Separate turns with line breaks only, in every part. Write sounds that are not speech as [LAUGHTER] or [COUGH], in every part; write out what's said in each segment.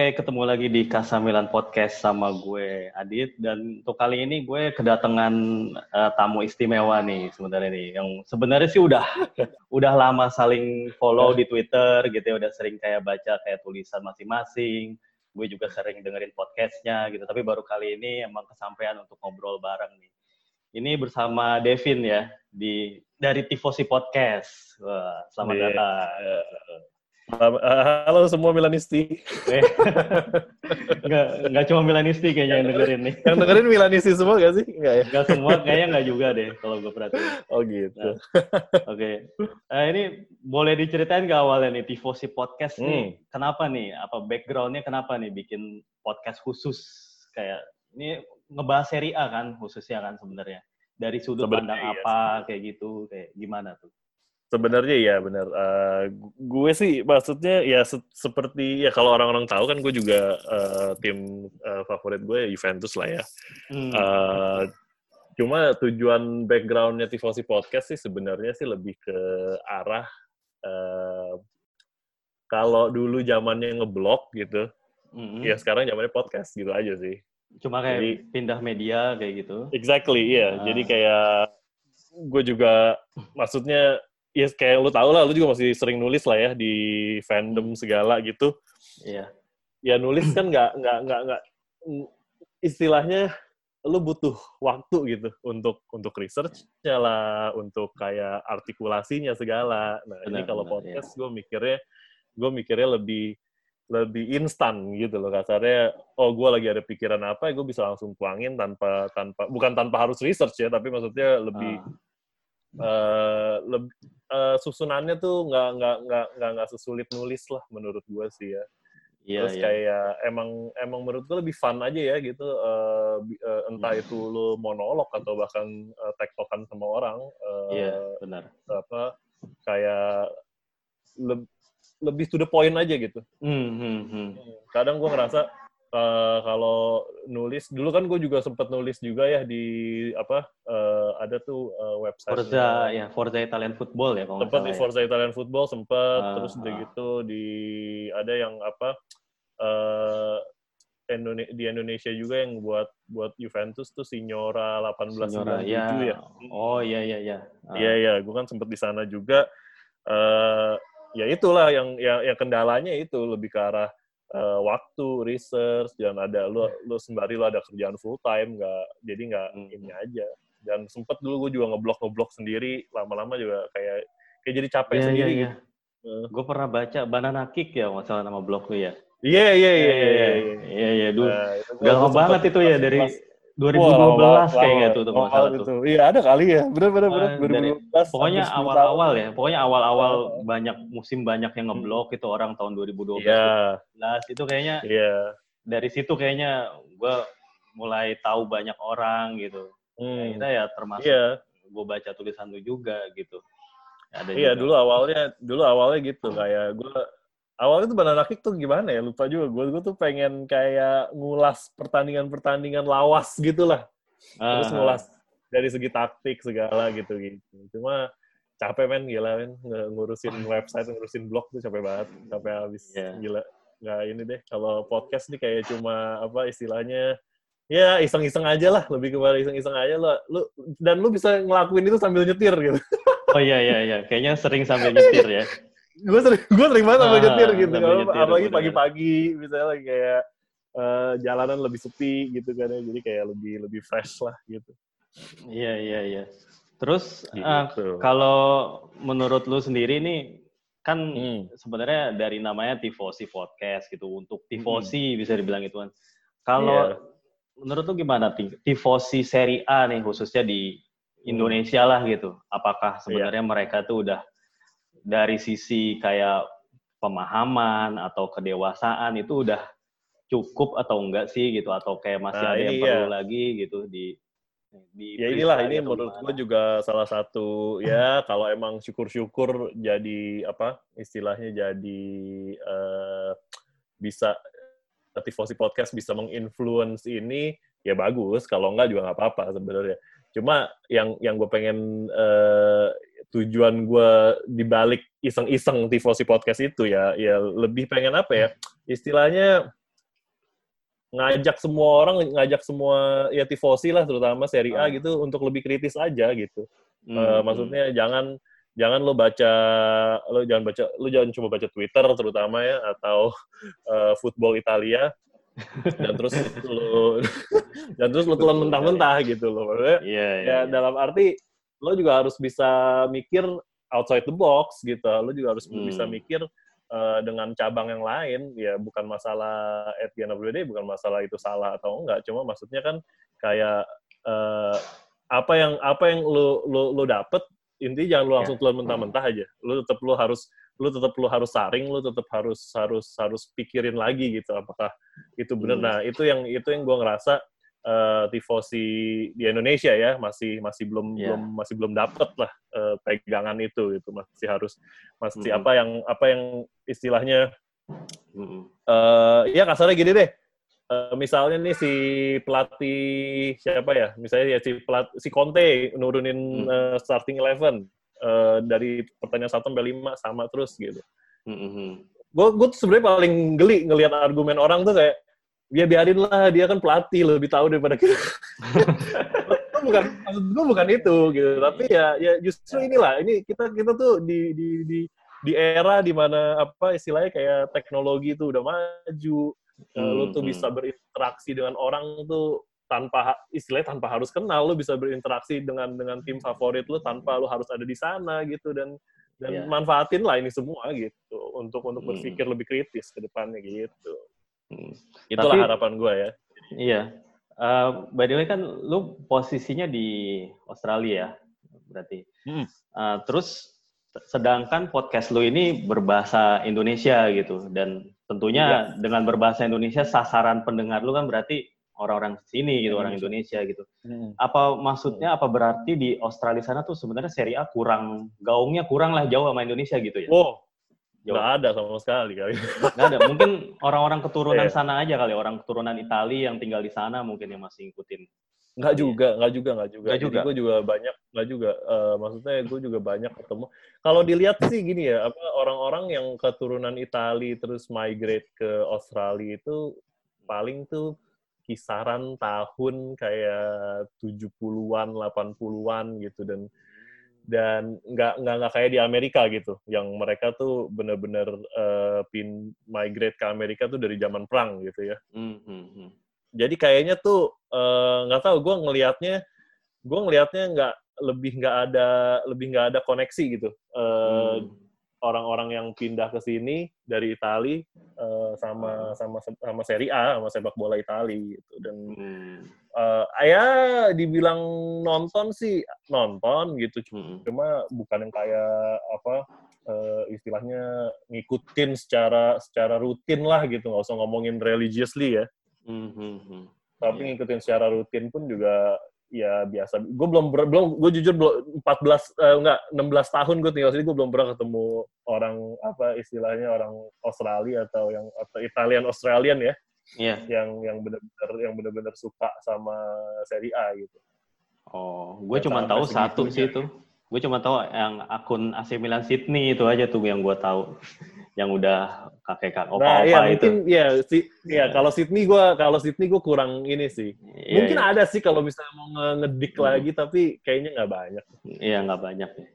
Oke, ketemu lagi di Kasamilan Podcast sama gue Adit dan untuk kali ini gue kedatangan uh, tamu istimewa nih sebenarnya nih yang sebenarnya sih udah [LAUGHS] udah lama saling follow di Twitter gitu ya udah sering kayak baca kayak tulisan masing-masing. Gue juga sering dengerin podcastnya gitu tapi baru kali ini emang kesampaian untuk ngobrol bareng nih. Ini bersama Devin ya di dari Tifosi Podcast. Wah, selamat yeah. datang. [LAUGHS]
Halo semua Milanisti. [LAUGHS]
Enggak, enggak cuma Milanisti kayaknya yang dengerin nih.
Yang dengerin Milanisti semua gak sih?
Enggak ya? Enggak semua, kayaknya enggak juga deh kalau gue perhatiin.
Oh gitu. Nah,
Oke. Okay. Nah, ini boleh diceritain gak awalnya nih, Tifosi Podcast hmm. nih, kenapa nih? Apa backgroundnya kenapa nih bikin podcast khusus? Kayak, ini ngebahas seri A kan khususnya kan sebenarnya. Dari sudut pandang iya, apa, sebenernya. kayak gitu, kayak gimana tuh?
Sebenarnya ya benar. Uh, gue sih maksudnya ya se seperti ya kalau orang-orang tahu kan gue juga uh, tim uh, favorit gue Juventus lah ya. Hmm. Uh, cuma tujuan backgroundnya Tifosi Podcast sih sebenarnya sih lebih ke arah uh, kalau dulu zamannya ngeblok gitu, mm-hmm. ya sekarang zamannya podcast gitu aja sih.
Cuma kayak Jadi, pindah media kayak gitu.
Exactly, iya. Uh. Jadi kayak gue juga maksudnya ya kayak lu tau lah, lu juga masih sering nulis lah ya di fandom segala gitu.
Iya.
Ya nulis kan nggak nggak nggak nggak istilahnya lu butuh waktu gitu untuk untuk researchnya lah, untuk kayak artikulasinya segala. Nah benar, ini kalau podcast iya. gue mikirnya gue mikirnya lebih lebih instan gitu loh kasarnya oh gue lagi ada pikiran apa gue bisa langsung tuangin tanpa tanpa bukan tanpa harus research ya tapi maksudnya lebih uh uh, lebih uh, susunannya tuh nggak nggak nggak nggak nggak sesulit nulis lah menurut gue sih ya. Iya, Terus iya. kayak emang emang menurut gue lebih fun aja ya gitu uh, uh, entah itu lo monolog atau bahkan uh, tektokan sama orang.
Uh, iya benar.
Apa kayak le lebih to the point aja gitu.
Hmm, hmm.
Kadang gue ngerasa uh, kalau nulis dulu kan gue juga sempat nulis juga ya di apa uh, ada tuh uh, website
Forza ya Forza Italian Football ya
kalau sempat di ya. Forza Italian Football sempat uh, terus udah uh. gitu di ada yang apa uh, di Indonesia juga yang buat buat Juventus tuh Signora 1897 Signora, ya. ya.
Oh iya iya iya.
Iya iya, gue kan sempat di sana juga. Uh, ya itulah yang, yang yang kendalanya itu lebih ke arah uh, waktu research dan ada lu lu sembari lu ada kerjaan full time nggak jadi nggak hmm. ini aja dan sempet dulu gue juga ngeblok ngeblok sendiri lama-lama juga kayak kayak jadi capek yeah, sendiri yeah, yeah. gitu.
Uh. Gue pernah baca Banana Kick ya masalah nama blog lu ya.
Iya iya iya iya iya
iya iya dulu. Gak lama banget itu ya dari 2012 Wah, kayaknya tuh tuh
salah tuh. Iya ada kali ya, benar benar benar.
Uh, pokoknya awal-awal ya, pokoknya awal-awal uh, banyak musim banyak yang ngeblok hmm. itu orang tahun 2012. Iya. Yeah. itu kayaknya. Iya. Yeah. Dari situ kayaknya gue mulai tahu banyak orang gitu. Hmm. Kita ya termasuk yeah. gue baca tulisan lu juga gitu.
Ada iya juga. dulu awalnya dulu awalnya gitu kayak gue awalnya tuh Banana Kick tuh gimana ya? Lupa juga gue gue tuh pengen kayak ngulas pertandingan pertandingan lawas gitu lah. Uh, terus ngulas dari segi taktik segala gitu gitu cuma capek men. Gila men. Ngurusin website ngurusin blog tuh capek banget. Capek habis. Yeah. gila. Nggak ini deh. Kalau podcast nih kayak cuma apa istilahnya ya iseng-iseng aja lah. Lebih kepada iseng-iseng aja lo lu dan lu bisa ngelakuin itu sambil nyetir gitu.
Oh iya iya iya. Kayaknya sering sambil nyetir ya [LAUGHS]
gue sering gue sering banget sama ah, nyetir gitu nyetir, apalagi pagi-pagi misalnya lagi kayak uh, jalanan lebih sepi gitu kan ya jadi kayak lebih lebih fresh lah gitu
iya iya iya terus gitu. uh, kalau menurut lu sendiri nih kan hmm. sebenarnya dari namanya tifosi podcast gitu untuk tifosi hmm. bisa dibilang itu kan kalau yeah. menurut lu gimana tifosi seri A nih khususnya di Indonesia lah gitu apakah sebenarnya yeah. mereka tuh udah dari sisi kayak pemahaman atau kedewasaan itu udah cukup atau enggak sih gitu? Atau kayak masih nah, ada yang perlu ya. lagi gitu di
di ya inilah ini menurut gue juga salah satu [LAUGHS] ya kalau emang syukur-syukur jadi apa istilahnya jadi uh, bisa tifosi podcast bisa menginfluence ini ya bagus. Kalau enggak juga nggak apa-apa sebenarnya cuma yang yang gue pengen uh, tujuan gue dibalik iseng-iseng tifosi podcast itu ya ya lebih pengen apa ya istilahnya ngajak semua orang, ngajak semua ya tifosi lah terutama Serie A hmm. gitu untuk lebih kritis aja gitu. Hmm. Uh, maksudnya jangan jangan lo baca lo jangan baca lo jangan cuma baca Twitter terutama ya atau uh, football Italia [LAUGHS] dan terus lo dan terus lo telan mentah-mentah gitu loh. Maksudnya yeah, yeah, ya yeah. dalam arti lo juga harus bisa mikir outside the box gitu. Lo juga harus hmm. bisa mikir uh, dengan cabang yang lain ya bukan masalah at the end of the day bukan masalah itu salah atau enggak cuma maksudnya kan kayak uh, apa yang apa yang lu lu lu dapet intinya jangan lu langsung ya. telan mentah-mentah aja lu tetap lu harus lu tetap lu harus saring lu tetap harus harus harus pikirin lagi gitu apakah itu benar hmm. nah itu yang itu yang gue ngerasa uh, tifosi di Indonesia ya masih masih belum yeah. belum masih belum dapet lah uh, pegangan itu itu masih harus masih mm -hmm. apa yang apa yang istilahnya -hmm. uh, ya kasarnya gini deh uh, misalnya nih si pelatih siapa ya misalnya ya si pelat si Conte nurunin mm -hmm. uh, starting eleven uh, dari pertanyaan satu sampai lima sama terus gitu mm -hmm. gue gue sebenarnya paling geli ngelihat argumen orang tuh kayak ya biarin lah dia kan pelatih lebih tahu daripada kita. [LAUGHS] Bukan maksud gue bukan itu gitu. Tapi ya ya justru inilah. Ini kita kita tuh di di di di era di mana apa istilahnya kayak teknologi itu udah maju. Hmm, lo tuh hmm. bisa berinteraksi dengan orang tuh tanpa istilahnya tanpa harus kenal. Lo bisa berinteraksi dengan dengan tim favorit lo tanpa lo harus ada di sana gitu. Dan dan yeah. manfaatin lah ini semua gitu. Untuk untuk hmm. berpikir lebih kritis ke depannya gitu Hmm. Itulah Tapi, harapan gue ya.
Iya. Uh, by the way kan lu posisinya di Australia ya, berarti. Hmm. Uh, terus sedangkan podcast lu ini berbahasa Indonesia gitu dan tentunya ya. dengan berbahasa Indonesia sasaran pendengar lu kan berarti orang-orang sini gitu, orang Indonesia gitu. Hmm. Apa maksudnya apa berarti di Australia sana tuh sebenarnya seri A kurang gaungnya kurang lah jauh sama Indonesia gitu ya?
Oh, Nggak ada sama sekali kali.
Nggak ada. Mungkin orang-orang keturunan yeah. sana aja kali. Orang keturunan Italia yang tinggal di sana mungkin yang masih ngikutin.
Nggak juga, nggak juga, nggak juga. Nggak juga. gue juga banyak, nggak juga. Uh, maksudnya gue juga banyak ketemu. Kalau dilihat sih gini ya, apa orang-orang yang keturunan Italia terus migrate ke Australia itu paling tuh kisaran tahun kayak 70-an, 80-an gitu. Dan dan nggak nggak nggak kayak di Amerika gitu yang mereka tuh bener-bener uh, pin migrate ke Amerika tuh dari zaman perang gitu ya. Mm -hmm. jadi kayaknya tuh eh, nggak uh, tahu gue ngelihatnya gue ngelihatnya nggak lebih nggak ada lebih nggak ada koneksi gitu. Uh, mm orang-orang yang pindah ke sini dari Itali uh, sama sama sama Serie A sama sepak bola Itali gitu dan hmm. uh, ya dibilang nonton sih nonton gitu hmm. cuma bukan yang kayak apa uh, istilahnya ngikutin secara secara rutin lah gitu nggak usah ngomongin religiously ya hmm. hmm, hmm. tapi yeah. ngikutin secara rutin pun juga ya biasa. Gue belum belum gue jujur belum 14 eh, enggak 16 tahun gue tinggal sini gue belum pernah ketemu orang apa istilahnya orang Australia atau yang atau Italian Australian ya. Iya. Yang yang benar-benar yang benar-benar suka sama Serie A gitu.
Oh, gue cuma tahu satu sih itu. Gue cuma tahu yang akun AC Milan Sydney itu aja tuh yang gue tahu yang udah kakek kakek opa opa nah,
iya,
itu.
Mungkin ya si ya kalau Sydney gua kalau Sydney gua kurang ini sih. Ya, mungkin ya. ada sih kalau misalnya mau ngedik hmm. lagi tapi kayaknya nggak banyak.
Iya nggak banyak ya.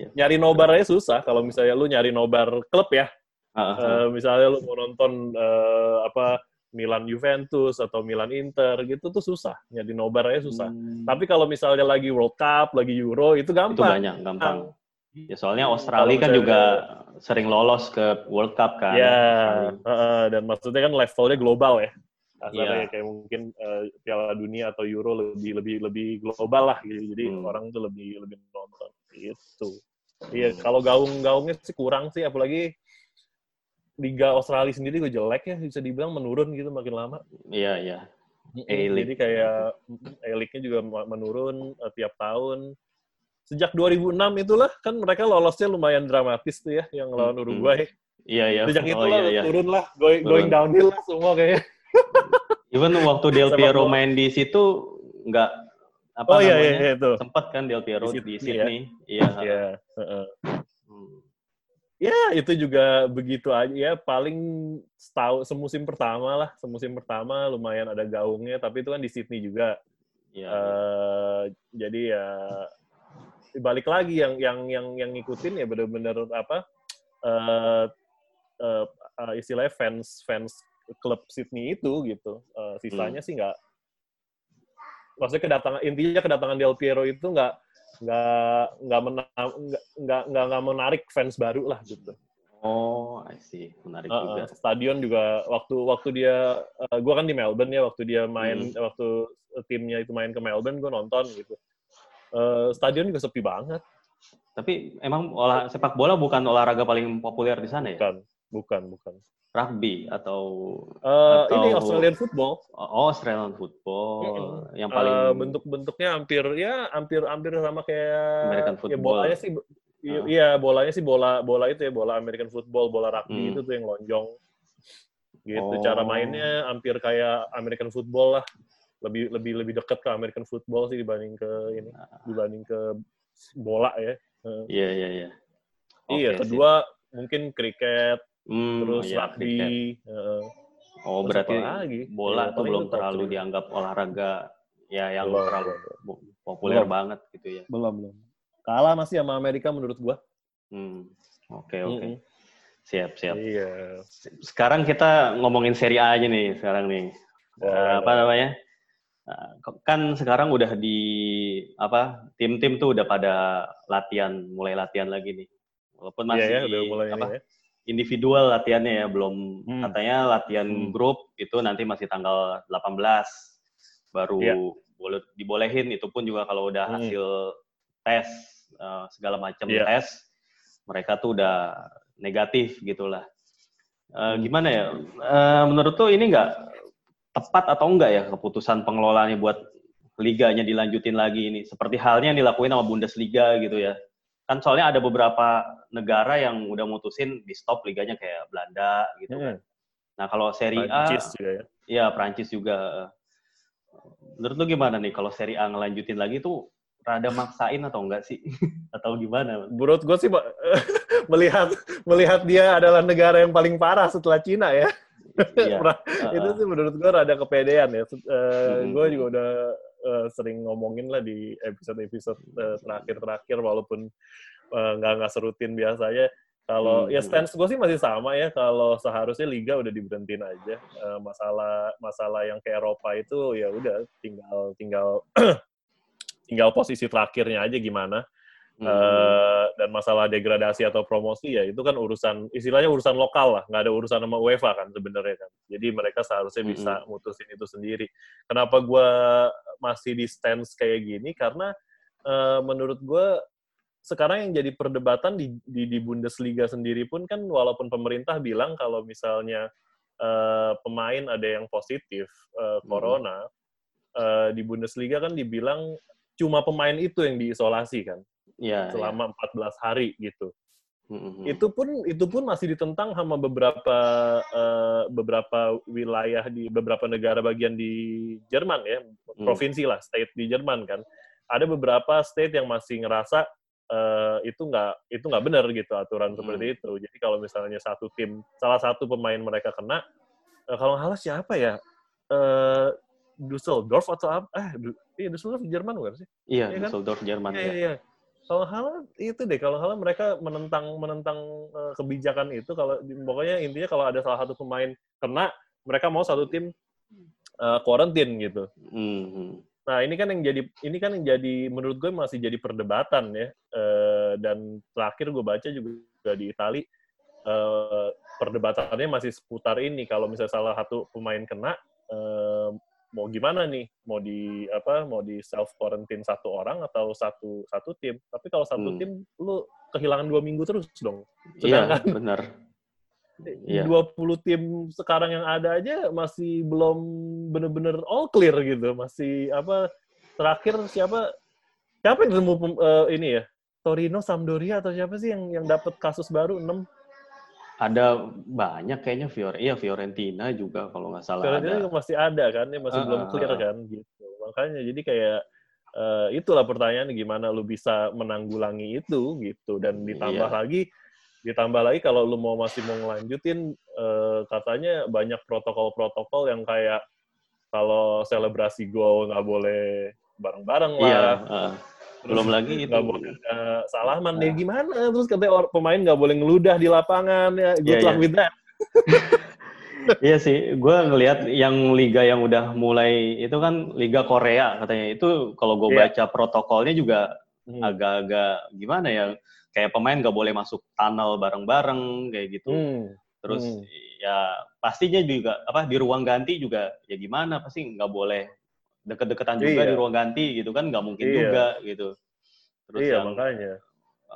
ya. Nyari nobar aja susah kalau misalnya lu nyari nobar klub ya. Uh, -huh. uh, misalnya lu mau nonton uh, apa Milan Juventus atau Milan Inter gitu tuh susah nyari nobar aja susah. Hmm. Tapi kalau misalnya lagi World Cup, lagi Euro itu gampang. Itu
banyak, gampang. Ya soalnya Australia kan juga sering lolos ke World Cup kan.
Ya, uh, dan maksudnya kan levelnya global ya. Asalnya yeah. kayak mungkin uh, Piala Dunia atau Euro lebih lebih lebih global lah gitu. Jadi hmm. orang tuh lebih lebih nonton gitu. Iya, hmm. kalau gaung-gaungnya sih kurang sih apalagi Liga Australia sendiri gue jelek ya bisa dibilang menurun gitu makin lama.
Iya, iya.
Jadi kayak A-League-nya juga menurun uh, tiap tahun sejak 2006 itulah kan mereka lolosnya lumayan dramatis tuh ya yang lawan Uruguay.
Iya iya.
Sejak oh, itu lah iya, iya. turun lah, going, turun. going downhill lah semua kayaknya. [LAUGHS]
Even waktu Del Piero main di situ nggak apa oh, iya, namanya? Iya, iya, itu. Sempat kan Del Piero di Sydney. Di Sydney.
Ya? Iya. Iya. -uh. ya itu juga begitu aja ya paling setahun semusim pertama lah semusim pertama lumayan ada gaungnya tapi itu kan di Sydney juga ya, uh, jadi ya balik lagi yang yang yang yang ngikutin ya benar-benar apa uh, uh, uh, istilahnya fans fans klub Sydney itu gitu uh, sisanya hmm. sih nggak maksudnya kedatangan intinya kedatangan Del Piero itu nggak nggak nggak nggak nggak nggak menarik fans baru lah gitu.
Oh, I see. Menarik uh, juga.
Stadion juga waktu waktu dia uh, gua kan di Melbourne ya waktu dia main hmm. waktu timnya itu main ke Melbourne gua nonton gitu. Uh, stadion juga sepi banget.
Tapi emang olah sepak bola bukan olahraga paling populer di sana ya?
Bukan, bukan, bukan
rugby atau
uh, atau ini Australian football.
Oh, Australian football mm-hmm. yang paling uh,
bentuk-bentuknya hampir ya hampir hampir sama kayak
American
ya,
football. Ya,
bolanya sih uh. iya bolanya sih bola bola itu ya bola American football, bola rugby hmm. itu tuh yang lonjong. Gitu oh. cara mainnya hampir kayak American football lah. Lebih lebih lebih dekat ke American football sih dibanding ke ini dibanding ke bola ya.
Iya iya iya.
Iya, kedua mungkin kriket hmm, terus iya, rugby. Uh,
oh, berarti lagi? bola ya, tuh belum terlalu ya. dianggap olahraga ya yang belum, terlalu belum. populer belum. banget gitu ya.
Belum, belum. Kalah masih sama Amerika menurut gua.
Hmm. Oke, okay, oke. Okay. Hmm. Siap, siap. Iya. Sekarang kita ngomongin seri A aja nih sekarang nih. Uh, apa namanya? Uh, kan sekarang udah di apa tim-tim tuh udah pada latihan mulai latihan lagi nih walaupun masih yeah, yeah, udah mulai apa ya individual latihannya ya, belum hmm. katanya latihan hmm. grup itu nanti masih tanggal 18 baru yeah. boleh dibolehin itu pun juga kalau udah hmm. hasil tes uh, segala macam yeah. tes mereka tuh udah negatif gitulah. Uh, hmm. Gimana ya? Uh, menurut tuh ini nggak tepat atau enggak ya keputusan pengelolaannya buat liganya dilanjutin lagi ini? Seperti halnya yang dilakuin sama Bundesliga gitu ya kan soalnya ada beberapa negara yang udah mutusin di stop liganya kayak Belanda gitu kan. Hmm. Nah kalau Serie A, Prancis juga ya? Iya Prancis juga. Menurut lu gimana nih kalau Serie A ngelanjutin lagi tuh rada maksain atau enggak sih? [LAUGHS] atau gimana?
Menurut gue sih [LAUGHS] melihat melihat dia adalah negara yang paling parah setelah Cina ya. Iya. itu sih menurut gue rada kepedean ya. Uh, hmm. Gue juga udah uh, sering ngomongin lah di episode-episode uh, terakhir-terakhir walaupun eh, nggak uh, nggak serutin biasanya. Kalau hmm. ya stance gue sih masih sama ya. Kalau seharusnya liga udah diberhentiin aja. Uh, masalah masalah yang ke Eropa itu ya udah tinggal tinggal [CLEARS THROAT] tinggal posisi terakhirnya aja gimana. Hmm. Uh, dan masalah degradasi atau promosi ya itu kan urusan istilahnya urusan lokal lah nggak ada urusan sama UEFA kan sebenarnya kan jadi mereka seharusnya hmm. bisa mutusin itu sendiri kenapa gue masih di stance kayak gini karena uh, menurut gue sekarang yang jadi perdebatan di, di di Bundesliga sendiri pun kan walaupun pemerintah bilang kalau misalnya uh, pemain ada yang positif uh, corona hmm. uh, di Bundesliga kan dibilang cuma pemain itu yang diisolasi kan ya, selama ya. 14 hari gitu. Mm-hmm. Itu pun itu pun masih ditentang sama beberapa uh, beberapa wilayah di beberapa negara bagian di Jerman ya, mm. provinsi lah, state di Jerman kan. Ada beberapa state yang masih ngerasa uh, itu nggak itu nggak benar gitu aturan mm. seperti itu. Jadi kalau misalnya satu tim salah satu pemain mereka kena, uh, kalau nggak salah siapa ya? Uh, Düsseldorf atau apa? Eh, iya Düsseldorf Jerman bukan sih?
Iya, ya kan? Düsseldorf Jerman.
Iya, ya. iya. iya kalau hal itu deh kalau hal mereka menentang menentang uh, kebijakan itu kalau pokoknya intinya kalau ada salah satu pemain kena mereka mau satu tim uh, quarantine gitu mm-hmm. nah ini kan yang jadi ini kan yang jadi menurut gue masih jadi perdebatan ya uh, dan terakhir gue baca juga di Itali uh, perdebatannya masih seputar ini kalau misalnya salah satu pemain kena uh, mau gimana nih? Mau di apa mau di self quarantine satu orang atau satu satu tim? Tapi kalau satu hmm. tim lu kehilangan dua minggu terus dong.
Iya benar. [LAUGHS]
Iya. 20 tim sekarang yang ada aja masih belum bener-bener all clear gitu. Masih apa terakhir siapa? Siapa yang ketemu uh, ini ya? Torino Sampdoria atau siapa sih yang yang dapat kasus baru? 6
ada banyak kayaknya Fiore, iya Fiorentina juga kalau nggak salah
Fiorentina ada. masih ada kan, ya masih uh, belum clear kan gitu. Makanya jadi kayak uh, itulah pertanyaan gimana lu bisa menanggulangi itu gitu dan ditambah iya. lagi Ditambah lagi kalau lu mau masih mau ngelanjutin, uh, katanya banyak protokol-protokol yang kayak kalau selebrasi gol nggak boleh bareng-bareng lah. Iya, uh,
belum lagi itu. Nggak
boleh uh, salaman nah. deh gimana. Terus katanya pemain nggak boleh ngeludah di lapangan ya. Good yeah, luck yeah. with that. [LAUGHS]
iya sih, gue ngelihat yang liga yang udah mulai itu kan liga Korea katanya itu kalau gue yeah. baca protokolnya juga hmm. agak-agak hmm. gimana ya kayak pemain nggak boleh masuk tunnel bareng-bareng kayak gitu. Hmm. Terus hmm. ya pastinya juga apa di ruang ganti juga ya gimana pasti nggak boleh deket-deketan juga iya. di ruang ganti gitu kan nggak mungkin iya. juga gitu.
Terus iya, yang makanya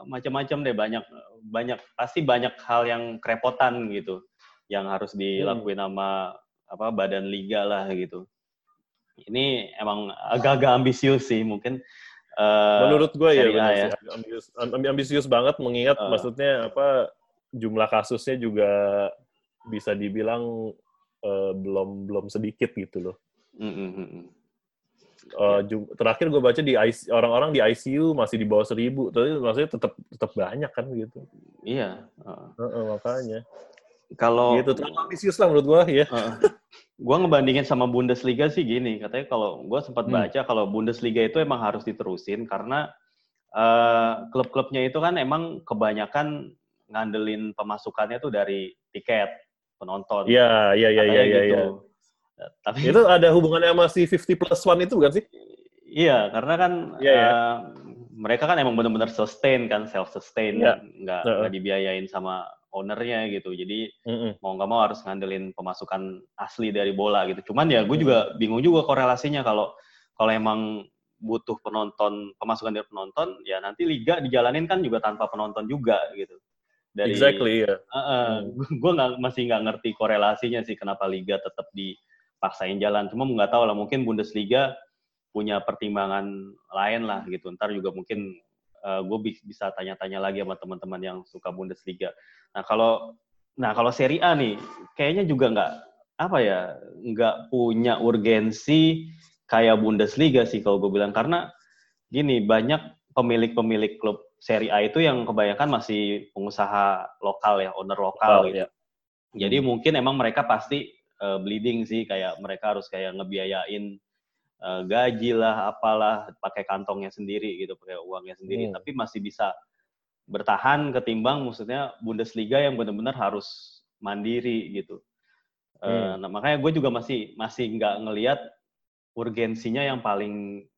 macam-macam deh banyak banyak pasti banyak hal yang kerepotan gitu yang harus dilakuin hmm. sama apa badan liga lah gitu. Ini emang agak-agak ambisius sih mungkin
Uh, Menurut gue ya, benar ya. Ambisius, ambisius banget mengingat uh. maksudnya apa jumlah kasusnya juga bisa dibilang uh, belum belum sedikit gitu loh. Mm. Uh, terakhir gue baca di orang-orang di ICU masih di bawah seribu, tapi maksudnya tetap tetap banyak kan gitu.
Iya. Uh. Uh,
uh, makanya.
Kalau
gitu terlalu ambisius lah menurut gue ya. Uh,
gue ngebandingin sama Bundesliga sih gini, katanya kalau gue sempat hmm. baca kalau Bundesliga itu emang harus diterusin karena uh, klub-klubnya itu kan emang kebanyakan ngandelin pemasukannya tuh dari tiket penonton.
Iya, iya, iya, iya, iya. Tapi itu ada hubungannya sama si 50 plus one itu bukan sih?
Iya, karena kan ya, ya. Uh, mereka kan emang benar-benar sustain kan, self sustain, ya. nggak uh -uh. dibiayain sama ownernya gitu. Jadi mm-hmm. mau nggak mau harus ngandelin pemasukan asli dari bola gitu. Cuman ya gue juga bingung juga korelasinya kalau kalau emang butuh penonton pemasukan dari penonton ya nanti liga dijalanin kan juga tanpa penonton juga gitu.
Dari, exactly ya.
Uh, uh, hmm. Gue nggak masih nggak ngerti korelasinya sih kenapa liga tetap dipaksain jalan. Cuma nggak tahu lah mungkin Bundesliga punya pertimbangan lain lah gitu. Ntar juga mungkin uh, gue bisa tanya-tanya lagi sama teman-teman yang suka Bundesliga. Nah kalau nah kalau Serie A nih, kayaknya juga nggak apa ya, nggak punya urgensi kayak Bundesliga sih kalau gue bilang karena gini banyak pemilik-pemilik klub Serie A itu yang kebanyakan masih pengusaha lokal ya, owner lokal oh, gitu. Ya. Jadi mungkin emang mereka pasti uh, bleeding sih kayak mereka harus kayak ngebiayain uh, gaji lah, apalah, pakai kantongnya sendiri gitu, pakai uangnya sendiri, hmm. tapi masih bisa bertahan ketimbang maksudnya Bundesliga yang benar-benar harus mandiri gitu. Uh, nah makanya gue juga masih masih nggak ngelihat urgensinya yang paling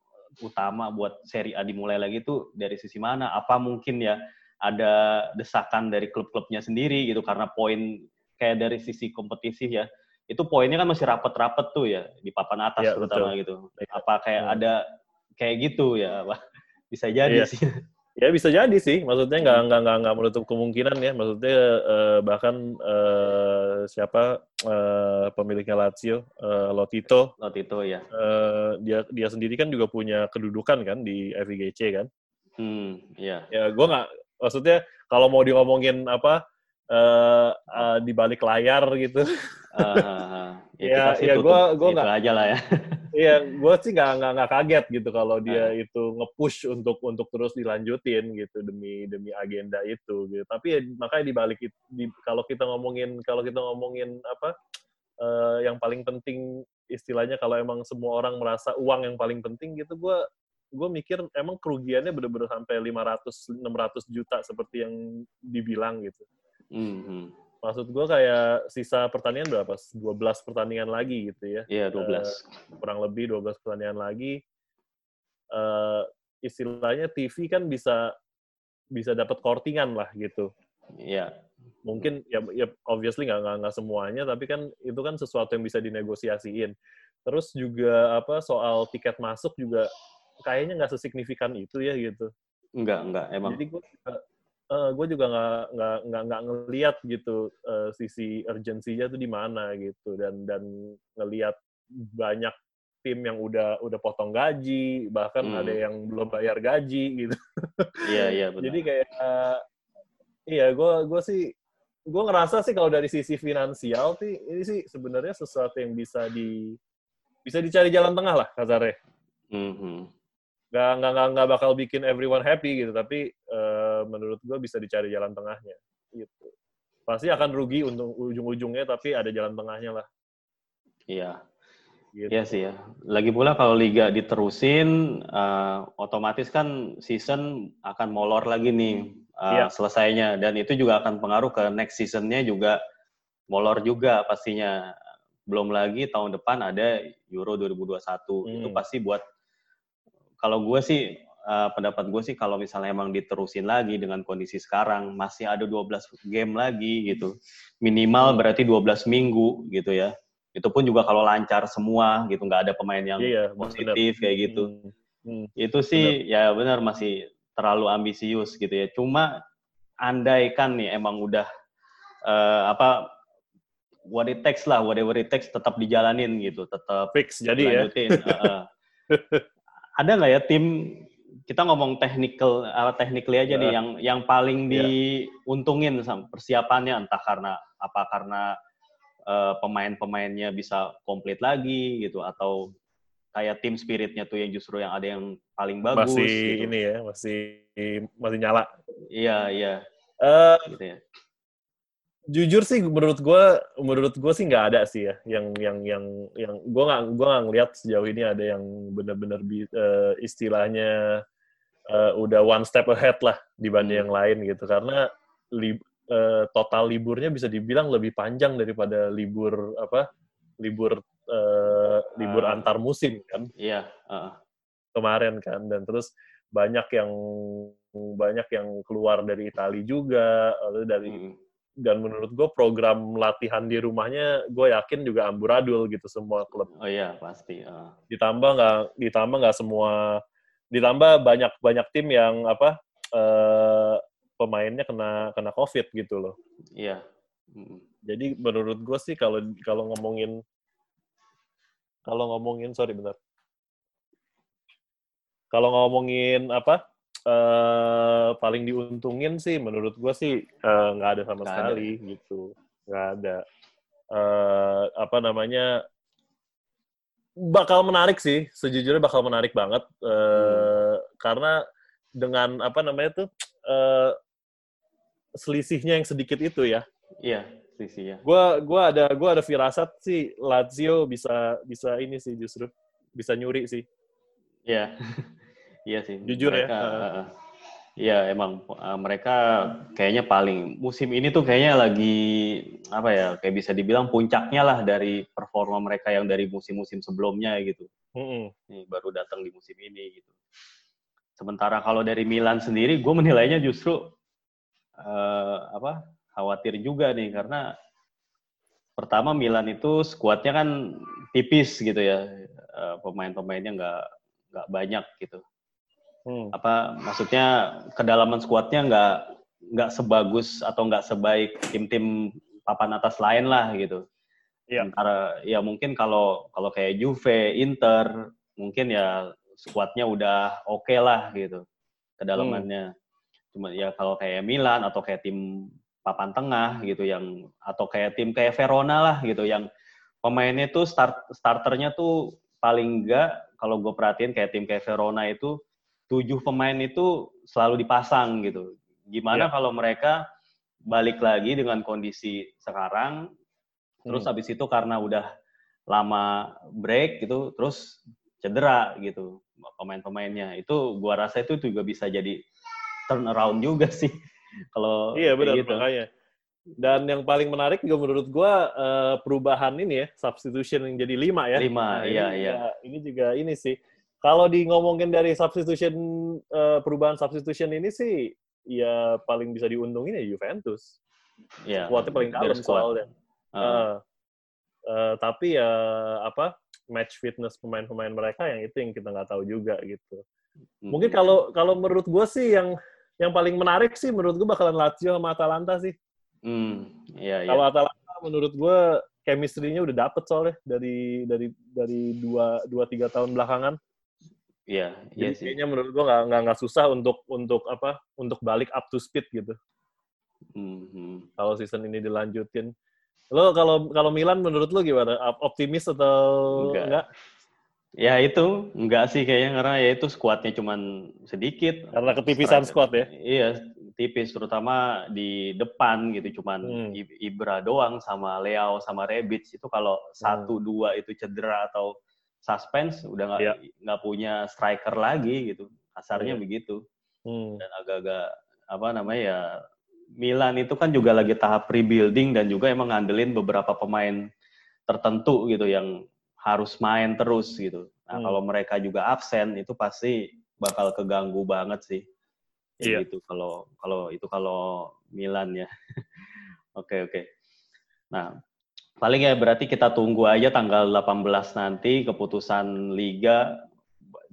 utama buat seri A dimulai lagi itu dari sisi mana? Apa mungkin ya ada desakan dari klub-klubnya sendiri gitu karena poin kayak dari sisi kompetisi ya itu poinnya kan masih rapet-rapet tuh ya di papan atas ya, terutama betul. gitu. Iya. Apa kayak hmm. ada kayak gitu ya, [LAUGHS] bisa jadi ya. sih. [LAUGHS]
Ya bisa jadi sih, maksudnya nggak nggak nggak nggak menutup kemungkinan ya, maksudnya uh, bahkan uh, siapa uh, pemiliknya Lazio, uh, Lotito,
Lotito ya,
uh, dia dia sendiri kan juga punya kedudukan kan di FIGC kan.
Hmm, iya.
Ya, gue nggak, maksudnya kalau mau diomongin apa uh, uh, di balik layar gitu. [LAUGHS]
Uh, ya, ya, ya gue gue nggak aja lah ya. [LAUGHS]
Iya, gue sih nggak nggak nggak kaget gitu kalau dia uh. itu nge-push untuk untuk terus dilanjutin gitu demi demi agenda itu gitu. Tapi ya, makanya di balik itu, di, kalau kita ngomongin kalau kita ngomongin apa uh, yang paling penting istilahnya kalau emang semua orang merasa uang yang paling penting gitu, gue gue mikir emang kerugiannya bener-bener sampai 500 600 juta seperti yang dibilang gitu.
Mm-hmm.
Maksud gue kayak sisa pertandingan berapa? 12 pertandingan lagi gitu ya.
Iya, yeah, 12. Uh,
kurang lebih 12 pertandingan lagi. Uh, istilahnya TV kan bisa bisa dapat kortingan lah gitu.
Iya. Yeah.
Mungkin ya, ya obviously nggak nggak semuanya, tapi kan itu kan sesuatu yang bisa dinegosiasiin. Terus juga apa soal tiket masuk juga kayaknya nggak sesignifikan itu ya gitu.
Enggak, enggak, emang.
Jadi gue uh, eh, gue juga nggak nggak nggak nggak ngelihat gitu uh, sisi urgensinya tuh di mana gitu. Dan dan ngelihat banyak tim yang udah udah potong gaji bahkan hmm. ada yang belum bayar gaji gitu. [LAUGHS]
Iya iya benar.
Jadi kayak uh, iya gue gue sih gue ngerasa sih kalau dari sisi finansial sih ini sih sebenarnya sesuatu yang bisa di bisa dicari jalan tengah lah kasarnya
mm -hmm.
Nggak nggak nggak bakal bikin everyone happy gitu tapi uh, menurut gue bisa dicari jalan tengahnya gitu. Pasti akan rugi untuk ujung-ujungnya tapi ada jalan tengahnya lah.
Iya. Gitu. Iya sih ya. Lagi pula kalau liga diterusin, uh, otomatis kan season akan molor lagi nih uh, iya. selesainya, dan itu juga akan pengaruh ke next seasonnya juga molor juga pastinya. Belum lagi tahun depan ada Euro 2021, hmm. itu pasti buat kalau gue sih uh, pendapat gue sih kalau misalnya emang diterusin lagi dengan kondisi sekarang masih ada 12 game lagi gitu. Minimal hmm. berarti 12 minggu gitu ya itu pun juga kalau lancar semua gitu nggak ada pemain yang iya, positif bener. kayak gitu hmm. Hmm. itu sih bener. ya benar masih terlalu ambisius gitu ya cuma andaikan nih emang udah uh, apa what it takes lah whatever it takes tetap dijalanin gitu tetap
fix jadi ya uh, [LAUGHS]
ada nggak ya tim kita ngomong technical uh, technically aja uh, nih yang yang paling yeah. diuntungin sama persiapannya entah karena apa karena uh, pemain-pemainnya bisa komplit lagi gitu atau kayak tim spiritnya tuh yang justru yang ada yang paling bagus
masih
gitu.
ini ya masih masih nyala
iya iya
uh, gitu ya jujur sih menurut gue menurut gue sih nggak ada sih ya yang yang yang yang gue nggak gue nggak ngeliat sejauh ini ada yang benar-benar uh, istilahnya uh, udah one step ahead lah dibanding hmm. yang lain gitu karena uh, total liburnya bisa dibilang lebih panjang daripada libur apa libur uh, libur uh, antar musim kan
iya uh.
kemarin kan dan terus banyak yang banyak yang keluar dari Italia juga lalu dari hmm. Dan menurut gue program latihan di rumahnya gue yakin juga amburadul gitu semua klub
oh iya pasti uh.
ditambah nggak ditambah nggak semua ditambah banyak banyak tim yang apa uh, pemainnya kena kena covid gitu loh.
Iya.
Jadi menurut gue sih kalau kalau ngomongin kalau ngomongin sorry bentar. Kalau ngomongin apa uh, paling diuntungin sih menurut gue sih eh, nggak uh, ada sama gak sekali ada. gitu nggak ada uh, apa namanya bakal menarik sih sejujurnya bakal menarik banget uh, hmm. karena dengan apa namanya tuh uh, selisihnya yang sedikit itu ya.
Iya, selisihnya.
Gua gua ada gua ada firasat sih Lazio bisa bisa ini sih justru bisa nyuri sih.
Iya. [LAUGHS] iya sih.
Jujur
mereka,
ya. Uh,
Iya emang uh, mereka kayaknya paling musim ini tuh kayaknya lagi apa ya kayak bisa dibilang puncaknya lah dari performa mereka yang dari musim-musim sebelumnya gitu. Mm -hmm. Nih baru datang di musim ini gitu. Sementara kalau dari Milan sendiri, gue menilainya justru uh, apa khawatir juga nih karena pertama Milan itu skuadnya kan tipis gitu ya uh, pemain-pemainnya nggak nggak banyak gitu hmm. apa maksudnya kedalaman skuadnya nggak nggak sebagus atau nggak sebaik tim-tim papan atas lain lah gitu ya. antara ya mungkin kalau kalau kayak Juve Inter mungkin ya skuadnya udah oke okay lah gitu kedalamannya hmm cuma ya kalau kayak Milan atau kayak tim papan tengah gitu yang atau kayak tim kayak Verona lah gitu yang pemainnya tuh start starternya tuh paling enggak kalau gue perhatiin kayak tim kayak Verona itu tujuh pemain itu selalu dipasang gitu. Gimana yeah. kalau mereka balik lagi dengan kondisi sekarang, terus hmm. habis itu karena udah lama break gitu, terus cedera gitu pemain-pemainnya. Itu gua rasa itu juga bisa jadi turn around juga [LAUGHS] sih kalau
iya benar gitu. makanya dan yang paling menarik juga menurut gue uh, perubahan ini ya substitution yang jadi lima ya
lima nah, iya
ini
iya
juga, ini juga ini sih kalau di ngomongin dari substitution uh, perubahan substitution ini sih ya paling bisa diuntungin ya Juventus
yeah,
kuatnya paling dalam soalnya uh. Uh, uh, tapi ya apa match fitness pemain-pemain mereka yang itu yang kita nggak tahu juga gitu mungkin hmm. kalau kalau menurut gue sih yang yang paling menarik sih menurut gue bakalan Lazio sama Atalanta sih.
Hmm, iya,
iya. Kalau Atalanta menurut gue chemistry-nya udah dapet soalnya dari dari dari dua dua tiga tahun belakangan.
Iya,
iya sih. Kayaknya menurut gue nggak nggak susah untuk untuk apa untuk balik up to speed gitu.
Hmm, hmm.
Kalau season ini dilanjutin. Lo kalau kalau Milan menurut lo gimana? Optimis atau enggak? enggak?
Ya itu enggak sih kayaknya karena ya itu skuadnya cuman sedikit.
Karena ketipisan skuad ya.
Iya, tipis terutama di depan gitu cuman hmm. Ibra doang sama Leo sama Rebic itu kalau hmm. satu dua itu cedera atau suspense udah nggak yeah. nggak punya striker lagi gitu kasarnya yeah. begitu hmm. dan agak-agak apa namanya ya Milan itu kan juga lagi tahap rebuilding dan juga emang ngandelin beberapa pemain tertentu gitu yang harus main terus gitu. Nah, hmm. kalau mereka juga absen itu pasti bakal keganggu banget sih. Ya iya. gitu kalau kalau itu kalau Milan ya. [LAUGHS] Oke, oke. Okay, okay. Nah, paling ya berarti kita tunggu aja tanggal 18 nanti keputusan liga.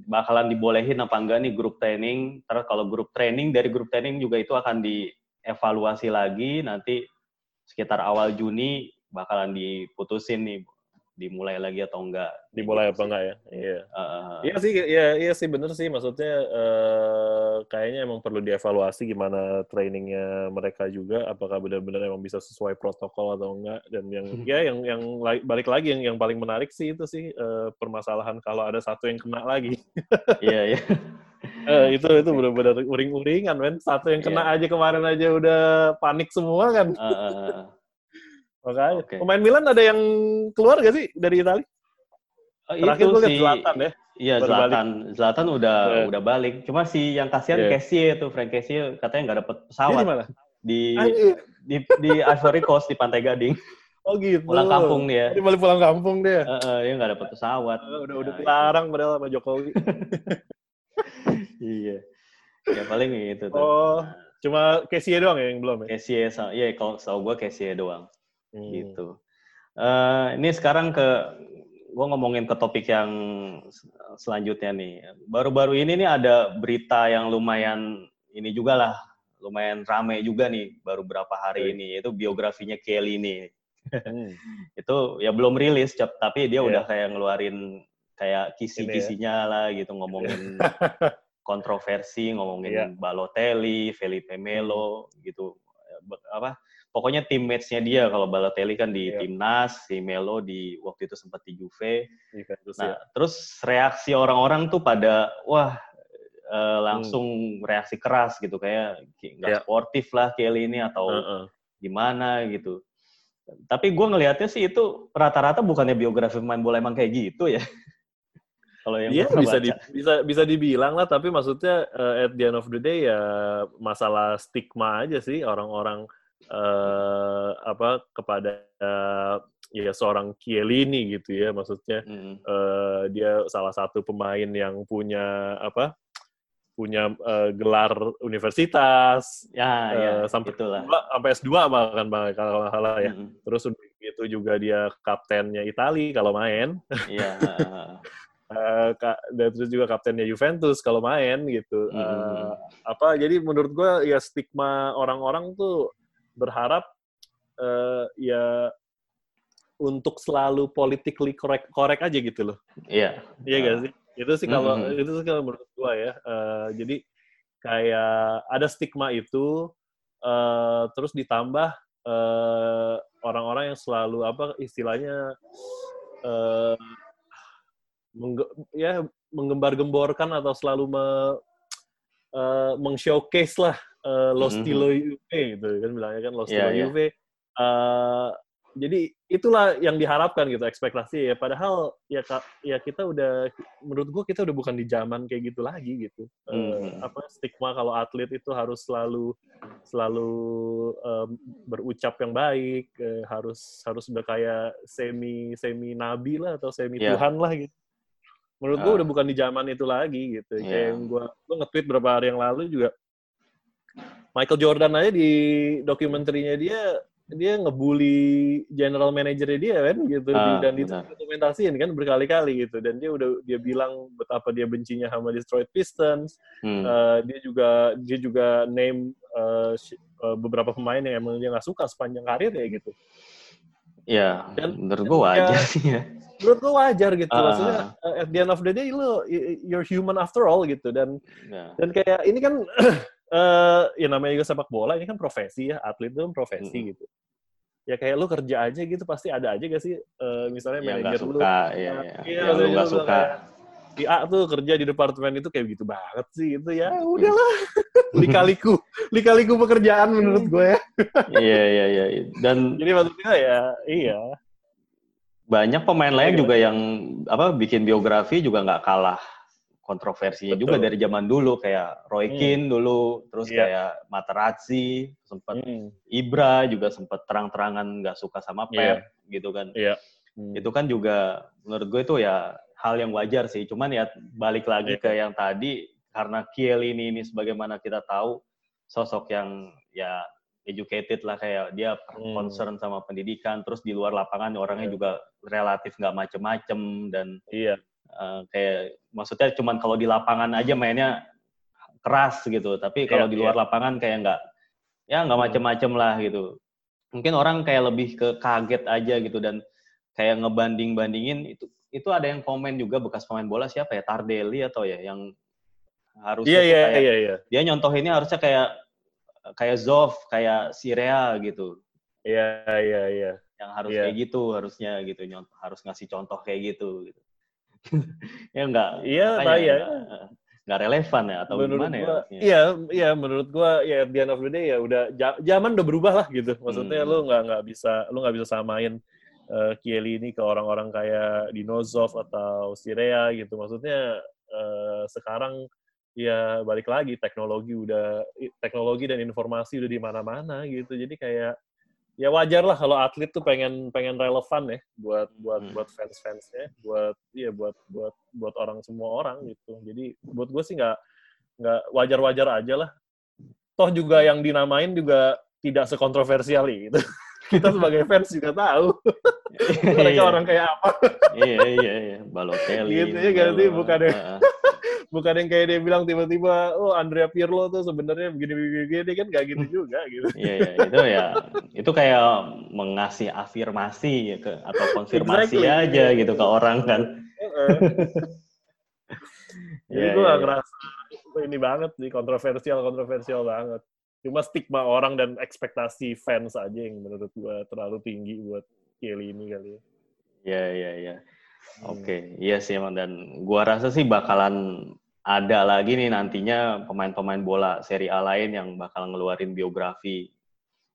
Bakalan dibolehin apa enggak nih grup training. Terus kalau grup training dari grup training juga itu akan dievaluasi lagi. Nanti sekitar awal Juni bakalan diputusin nih dimulai lagi atau enggak.
Dimulai apa enggak ya? Iya. Uh, iya sih, iya, iya sih bener sih. Maksudnya uh, kayaknya emang perlu dievaluasi gimana trainingnya mereka juga. Apakah benar-benar emang bisa sesuai protokol atau enggak? Dan yang [LAUGHS] ya yang yang balik lagi yang yang paling menarik sih itu sih uh, permasalahan kalau ada satu yang kena lagi. [LAUGHS]
Iya iya.
Uh, [LAUGHS] itu itu benar-benar uring-uringan, men. Satu yang kena yeah. aja kemarin aja udah panik semua kan. Uh, uh, Makanya. Okay. Pemain Milan ada yang keluar gak sih dari Italia?
Oh, Terakhir itu lihat Zlatan ya. Iya, Zlatan. Zlatan udah yeah. udah balik. Cuma si yang kasihan yeah. Kessie itu, Frank Kessie katanya nggak dapet pesawat. Di Di, di, di Ivory Coast, di Pantai Gading.
Oh gitu.
Pulang kampung dia.
Dia balik pulang kampung dia.
Uh, uh, dia nggak dapet pesawat.
Uh, udah udah dilarang nah, padahal sama Jokowi. [LAUGHS]
iya. Ya paling itu tuh.
Oh, cuma Kessie doang ya yang belum
ya? Kessie, iya kalau setahu gue Kessie doang. Hmm. Gitu. Uh, ini sekarang ke gue ngomongin ke topik yang selanjutnya nih. Baru-baru ini nih ada berita yang lumayan ini juga lah, lumayan rame juga nih baru berapa hari ini itu biografinya Kelly ini. Hmm. [LAUGHS] itu ya belum rilis, tapi dia yeah. udah kayak ngeluarin kayak kisi-kisinya ya. lah gitu ngomongin [LAUGHS] kontroversi, ngomongin yeah. Balotelli, Felipe Melo gitu apa pokoknya teammates-nya dia kalau Balotelli kan di yeah. timnas, si Melo di waktu itu sempat di Juve. Juventus, nah, ya. terus reaksi orang-orang tuh pada wah uh, langsung hmm. reaksi keras gitu kayak nggak yeah. sportif lah Kelly ini atau uh -uh. gimana gitu. Tapi gue ngelihatnya sih itu rata-rata bukannya biografi pemain bola emang kayak gitu ya. [LAUGHS]
Kalau yang yeah, bisa di, bisa bisa dibilang lah, tapi maksudnya uh, at the end of the day ya masalah stigma aja sih orang-orang uh, apa kepada uh, ya seorang Kielini gitu ya maksudnya mm. uh, dia salah satu pemain yang punya apa punya uh, gelar universitas
ya, uh, ya
sampai itulah. sampai S2 bahkan kalau nggak salah ya mm. terus itu juga dia kaptennya Italia kalau main
iya [LAUGHS]
Uh, dan terus juga kaptennya Juventus kalau main gitu. Mm. Uh, apa jadi menurut gue ya stigma orang-orang tuh berharap uh, ya untuk selalu politically correct correct aja gitu loh.
Iya.
Yeah. Iya gak sih? Itu sih kalau mm -hmm. itu sih kalau menurut gua ya. Uh, jadi kayak ada stigma itu uh, terus ditambah orang-orang uh, yang selalu apa istilahnya uh, mengge ya menggembar-gemborkan atau selalu me, uh, meng-showcase lah uh, Lo Stilo mm-hmm. UV gitu kan bilangnya kan Lo Stilo yeah, UV. Yeah. Uh, jadi itulah yang diharapkan gitu ekspektasi ya padahal ya ya kita udah menurut gua kita udah bukan di zaman kayak gitu lagi gitu uh, apa stigma kalau atlet itu harus selalu selalu um, berucap yang baik uh, harus harus udah kayak semi semi nabi lah atau semi yeah. Tuhan lah gitu menurut gua uh. udah bukan di zaman itu lagi gitu yeah. kayak yang gua gua nge-tweet beberapa hari yang lalu juga Michael Jordan aja di dokumenterinya dia dia ngebully general manajernya dia kan gitu. Ah, dan itu dokumentasiin kan berkali-kali gitu. Dan dia udah dia bilang betapa dia bencinya sama Detroit Pistons. Hmm. uh, dia juga dia juga name uh, beberapa pemain yang emang dia nggak suka sepanjang karir ya gitu.
Ya dan menurut gua wajar ya, [LAUGHS] sih ya
menurut gua wajar gitu. Uh, maksudnya uh, at the end of the day lo you're human after all gitu. Dan yeah. dan kayak ini kan [CLEARS THROAT] uh, ya namanya juga sepak bola ini kan profesi ya atlet itu kan profesi hmm. gitu. Ya kayak lu kerja aja gitu pasti ada aja gak sih uh, misalnya
manajer lu? suka, ya, ya. ya, ya lu gak suka.
si A tuh kerja di departemen itu kayak gitu banget sih itu ya udahlah. [LAUGHS] Likaliku likaliku pekerjaan menurut gue ya.
Iya iya iya dan
jadi maksudnya ya iya.
Banyak pemain lain juga yang apa bikin biografi juga nggak kalah kontroversinya Betul. juga dari zaman dulu kayak Roy hmm. Keane dulu terus yeah. kayak Materazzi sempat hmm. Ibra juga sempat terang-terangan nggak suka sama iya. Pep yeah. gitu kan
yeah. hmm.
itu kan juga menurut gue itu ya hal yang wajar sih cuman ya balik lagi yeah. ke yang tadi karena Kiel ini ini sebagaimana kita tahu sosok yang ya educated lah kayak dia hmm. concern sama pendidikan terus di luar lapangan orangnya yeah. juga relatif nggak macem-macem dan
iya
uh, kayak maksudnya cuman kalau di lapangan aja mainnya keras gitu tapi kalau yeah, di luar yeah. lapangan kayak nggak ya nggak hmm. macem-macem lah gitu mungkin orang kayak lebih ke kaget aja gitu dan kayak ngebanding bandingin itu itu ada yang komen juga bekas pemain bola siapa ya Tardelli atau ya yang harusnya
yeah, yeah, yeah, yeah.
dia nyontoh ini harusnya kayak kayak Zoff, kayak Sirea gitu.
Iya, iya, iya.
Yang harus yeah. kayak gitu harusnya gitu, nyontoh, harus ngasih contoh kayak gitu gitu. [LAUGHS] ya enggak.
Iya, iya.
Enggak relevan ya atau
menurut
gimana
gua, ya? Iya, iya menurut gua ya di end of the day ya udah zaman udah berubah lah gitu. Maksudnya hmm. lu nggak nggak bisa lu nggak bisa samain uh, Kieli ini ke orang-orang kayak Dinozov atau Sirea gitu. Maksudnya uh, sekarang ya balik lagi teknologi udah teknologi dan informasi udah di mana-mana gitu jadi kayak ya wajar lah kalau atlet tuh pengen pengen relevan ya buat buat hmm. buat fans fansnya buat iya buat buat buat orang semua orang gitu. Jadi buat gue sih nggak nggak wajar wajar aja lah. Toh juga yang dinamain juga tidak sekontroversial gitu. [LAUGHS] Kita sebagai fans juga tahu. [LAUGHS] Mereka orang kayak apa.
Iya iya iya. Balotelli
gitu ya ganti bukan ya bukan yang kayak dia bilang tiba-tiba oh Andrea Pirlo tuh sebenarnya begini-begini kan gak gitu juga gitu.
Iya, iya itu ya itu kayak mengasih afirmasi ya ke atau konfirmasi exactly. aja gitu ke orang kan. [LAUGHS]
Jadi yeah, gue yeah, gak ngerasa ini banget nih kontroversial kontroversial banget. Cuma stigma orang dan ekspektasi fans aja yang menurut gue terlalu tinggi buat Kelly ini kali ya.
Iya iya iya. Oke, okay. iya sih emang dan gua rasa sih bakalan ada lagi nih nantinya pemain-pemain bola seri A lain yang bakal ngeluarin biografi.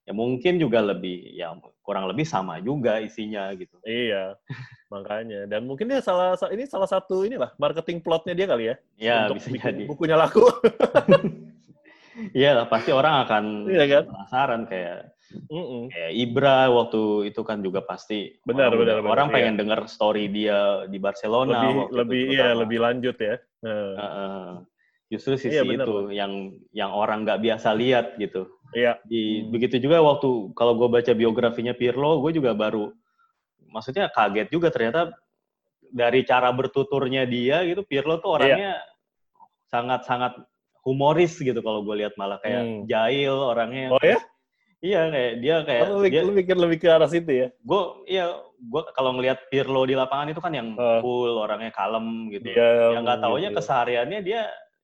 Ya mungkin juga lebih ya kurang lebih sama juga isinya gitu.
Iya. [LAUGHS] makanya dan mungkin dia salah ini salah satu inilah marketing plotnya dia kali ya.
Iya, bisa jadi.
Bukunya laku. [LAUGHS]
Iya, pasti orang akan
iya kan?
penasaran kayak Mm-mm. Kayak Ibra waktu itu kan juga pasti
benar
orang,
benar,
orang
benar,
pengen iya. dengar story dia di Barcelona
lebih lebih itu, iya lebih lanjut ya uh.
Uh, justru sisi iya, benar, itu benar. yang yang orang nggak biasa lihat gitu
iya
di hmm. begitu juga waktu kalau gue baca biografinya Pirlo gue juga baru maksudnya kaget juga ternyata dari cara bertuturnya dia gitu Pirlo tuh orangnya sangat sangat sangat humoris gitu kalau gue lihat malah kayak hmm. jahil orangnya
oh ya
Iya kayak dia kayak
lu,
dia,
lu mikir lebih ke arah situ ya.
Gue iya gue kalau ngelihat Pirlo di lapangan itu kan yang uh. cool orangnya kalem gitu.
Iya,
yang nggak taunya gitu. kesehariannya dia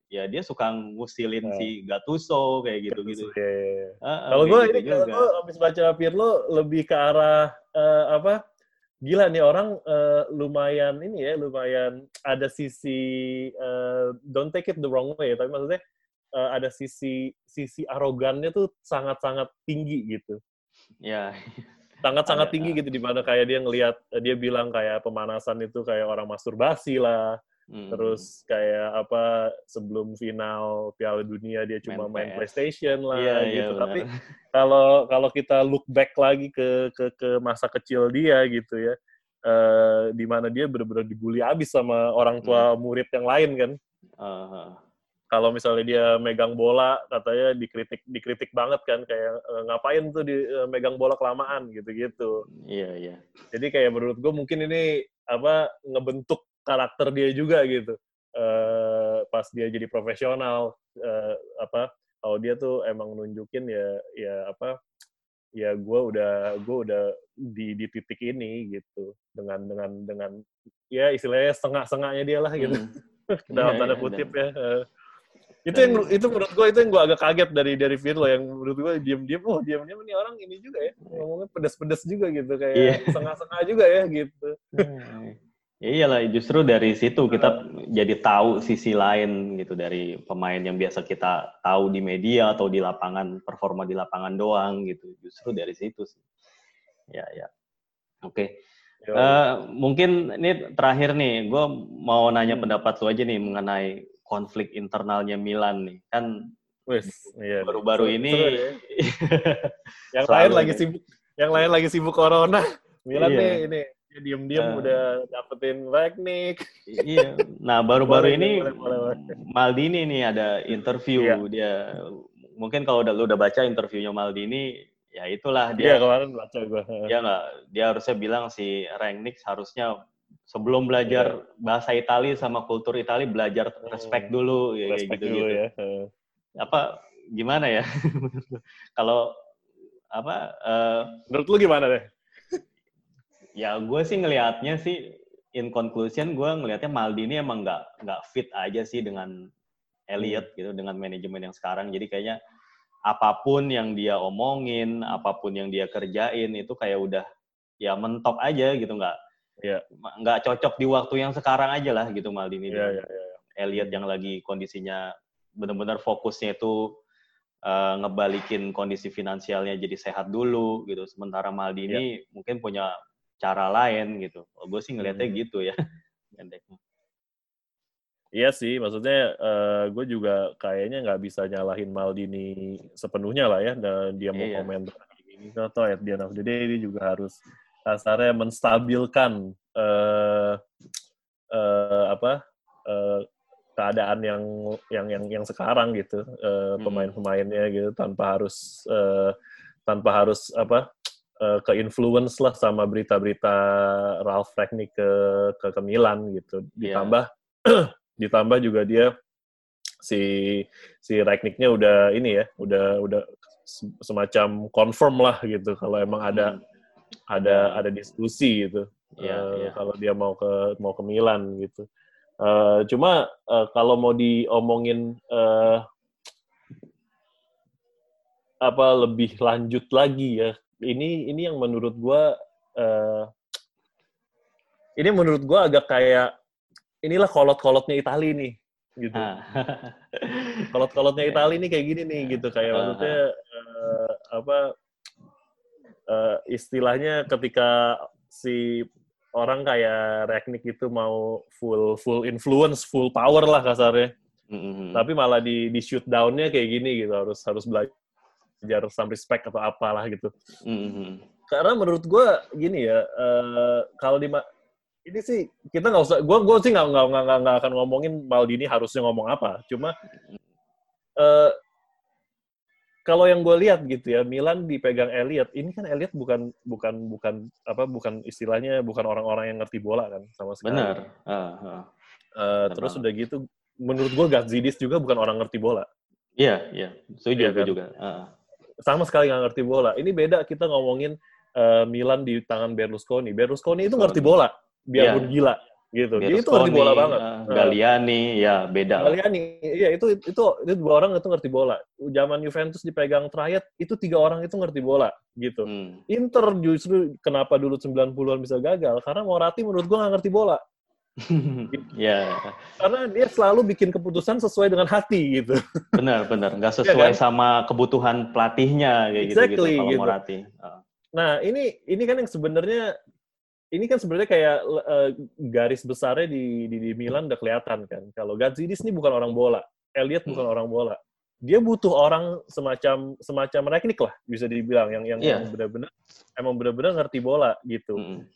ya dia suka ngusilin uh. si Gattuso kayak gitu gitu.
Yeah. Iya, iya. Uh, kalau gue gitu ini kalau gue abis baca Pirlo lebih ke arah uh, apa? Gila nih orang uh, lumayan ini ya lumayan ada sisi uh, don't take it the wrong way tapi maksudnya uh, ada sisi sisi arogannya tuh sangat-sangat tinggi gitu.
Ya.
Sangat-sangat tinggi gitu di mana kayak dia ngelihat dia bilang kayak pemanasan itu kayak orang masturbasi lah. Hmm. Terus kayak apa sebelum final Piala Dunia dia cuma main, main PlayStation lah yeah, gitu. Yeah, Tapi [LAUGHS] kalau kalau kita look back lagi ke ke ke masa kecil dia gitu ya. Uh, di mana dia benar-benar dibully abis sama orang tua hmm. murid yang lain kan. Uh -huh kalau misalnya dia megang bola katanya dikritik dikritik banget kan kayak e, ngapain tuh di e, megang bola kelamaan gitu-gitu.
Iya iya.
Jadi kayak menurut gue mungkin ini apa ngebentuk karakter dia juga gitu. Uh, pas dia jadi profesional uh, apa kalau dia tuh emang nunjukin ya ya apa ya gue udah gue udah di di titik ini gitu dengan dengan dengan ya istilahnya setengah-setengahnya dia lah gitu hmm. [LAUGHS] dalam iya, tanda iya, kutip ya itu yang itu menurut gue itu yang gue agak kaget dari dari Firlo yang menurut gue diam-diam oh diam-diam ini orang ini juga ya ngomongnya pedas-pedas juga gitu kayak yeah. setengah-setengah juga ya gitu.
Ya iyalah, justru dari situ kita jadi tahu sisi lain gitu dari pemain yang biasa kita tahu di media atau di lapangan performa di lapangan doang gitu. Justru dari situ sih. Ya ya. Oke. Okay. Uh, eh, mungkin ini terakhir nih, gue mau nanya hmm. pendapat lu aja nih mengenai konflik internalnya Milan nih. Kan iya, baru-baru ini ya. [LAUGHS]
yang lain lagi sibuk, yang lain lagi sibuk corona. Milan iya. nih ini dia diem-diem uh, udah dapetin teknik.
Iya. Nah, baru-baru ini Maldini nih ada interview iya. dia. Mungkin kalau udah lu udah baca interviewnya Maldini, ya itulah dia.
Iya, kemarin baca gue.
Dia nggak, dia harusnya bilang si Rangnick harusnya sebelum belajar iya. bahasa Italia sama kultur Italia belajar respect hmm. dulu ya respect gitu gitu. Ya. Apa gimana ya? [LAUGHS] kalau apa uh,
menurut lu gimana deh?
ya gue sih ngelihatnya sih in conclusion gue ngelihatnya Maldini emang nggak nggak fit aja sih dengan Elliot hmm. gitu dengan manajemen yang sekarang jadi kayaknya apa pun yang dia omongin apa pun yang dia kerjain itu kayak udah ya mentok aja gitu nggak ya nggak cocok di waktu yang sekarang aja lah gitu Maldini ya, ya, ya. Elliot yang lagi kondisinya benar-benar fokusnya itu uh, ngebalikin kondisi finansialnya jadi sehat dulu gitu sementara Maldini ya. mungkin punya cara lain gitu. Oh, gue sih ngelihatnya hmm. gitu ya. [LAUGHS]
Iya sih, maksudnya uh, gue juga kayaknya nggak bisa nyalahin Maldini sepenuhnya lah ya, dan dia mau iya. komen ini atau at the end of the day dia juga harus kasarnya menstabilkan uh, uh, apa uh, keadaan yang yang yang yang sekarang gitu uh, pemain-pemainnya gitu tanpa harus uh, tanpa harus apa uh, ke influence lah sama berita-berita Ralph Ragnick ke ke, ke Milan gitu. Iya. Ditambah yeah. [CLEARS THROAT] ditambah juga dia si si Ragnicknya udah ini ya, udah udah semacam confirm lah gitu kalau emang ada hmm. Ada ada diskusi gitu. Yeah, uh, yeah. Kalau dia mau ke mau ke Milan gitu. Uh, cuma uh, kalau mau diomongin uh, apa lebih lanjut lagi ya ini ini yang menurut gue uh, ini menurut gue agak kayak inilah kolot-kolotnya Itali nih gitu. Ah. Kolot-kolotnya [LAUGHS] Itali ini kayak gini nih gitu kayak ah. maksudnya uh, apa uh, istilahnya ketika si orang kayak Reknik itu mau full full influence, full power lah kasarnya. Mm-hmm. Tapi malah di di shoot down-nya kayak gini gitu harus harus belajar some respect atau apalah gitu. Mm-hmm. Karena menurut gue gini ya, uh, kalau di ini sih kita nggak usah, gue gue sih nggak nggak nggak akan ngomongin Maldini harusnya ngomong apa. Cuma uh, kalau yang gue lihat gitu ya, Milan dipegang Elliot. Ini kan Elliot bukan bukan bukan apa bukan istilahnya bukan orang-orang yang ngerti bola kan sama sekali.
Benar. Uh, uh.
Uh, terus udah gitu, menurut gue Gazidis juga bukan orang ngerti bola.
Iya, iya. Setuju ya, kan? juga. Uh
sama sekali nggak ngerti bola. Ini beda kita ngomongin uh, Milan di tangan Berlusconi. Berlusconi itu ngerti bola, biarpun yeah. gila gitu. Dia itu ngerti bola banget. Uh,
Galliani, ya beda.
Galliani, iya itu itu itu dua orang itu ngerti bola. Zaman Juventus dipegang Triad, itu tiga orang itu ngerti bola gitu. Hmm. Inter justru kenapa dulu 90-an bisa gagal? Karena Moratti menurut gua nggak ngerti bola. [LAUGHS]
ya.
Karena dia selalu bikin keputusan sesuai dengan hati gitu.
Benar, benar. Nggak [LAUGHS] iya sesuai ya, kan? sama kebutuhan pelatihnya kayak exactly, gitu, gitu kalau gitu. Morati.
Nah, ini ini kan yang sebenarnya ini kan sebenarnya kayak uh, garis besarnya di, di di Milan udah kelihatan kan. Kalau Gazidis ini bukan orang bola, Elliot bukan hmm. orang bola. Dia butuh orang semacam semacam Reknik lah bisa dibilang yang yang, yeah. yang benar-benar emang benar-benar ngerti bola gitu. Hmm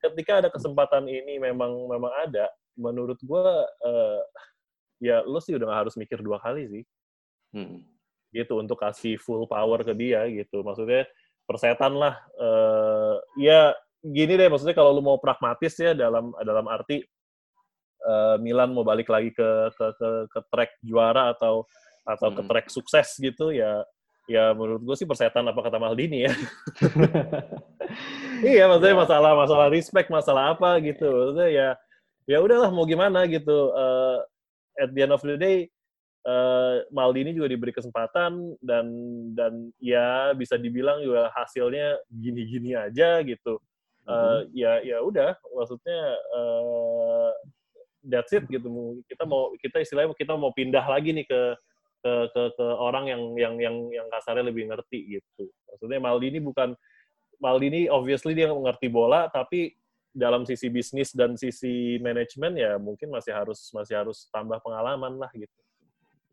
ketika ada kesempatan ini memang memang ada, menurut gue uh, ya lo sih udah gak harus mikir dua kali sih. Hmm. Gitu untuk kasih full power ke dia gitu. Maksudnya persetan lah. Uh, ya gini deh maksudnya kalau lo mau pragmatis ya dalam dalam arti uh, Milan mau balik lagi ke ke ke, ke track juara atau atau hmm. ke track sukses gitu ya ya menurut gue sih persetan apa kata Maldini ya. [LAUGHS] iya maksudnya yeah. masalah masalah respect masalah apa gitu maksudnya ya ya udahlah mau gimana gitu uh, at the end of the day uh, Maldini juga diberi kesempatan dan dan ya bisa dibilang juga hasilnya gini-gini aja gitu uh, ya ya udah maksudnya uh, that's it gitu kita mau kita istilahnya kita mau pindah lagi nih ke ke ke, ke orang yang yang yang yang kasarnya lebih ngerti gitu maksudnya Maldini bukan Maldini obviously dia mengerti bola tapi dalam sisi bisnis dan sisi manajemen ya mungkin masih harus masih harus tambah pengalaman lah gitu.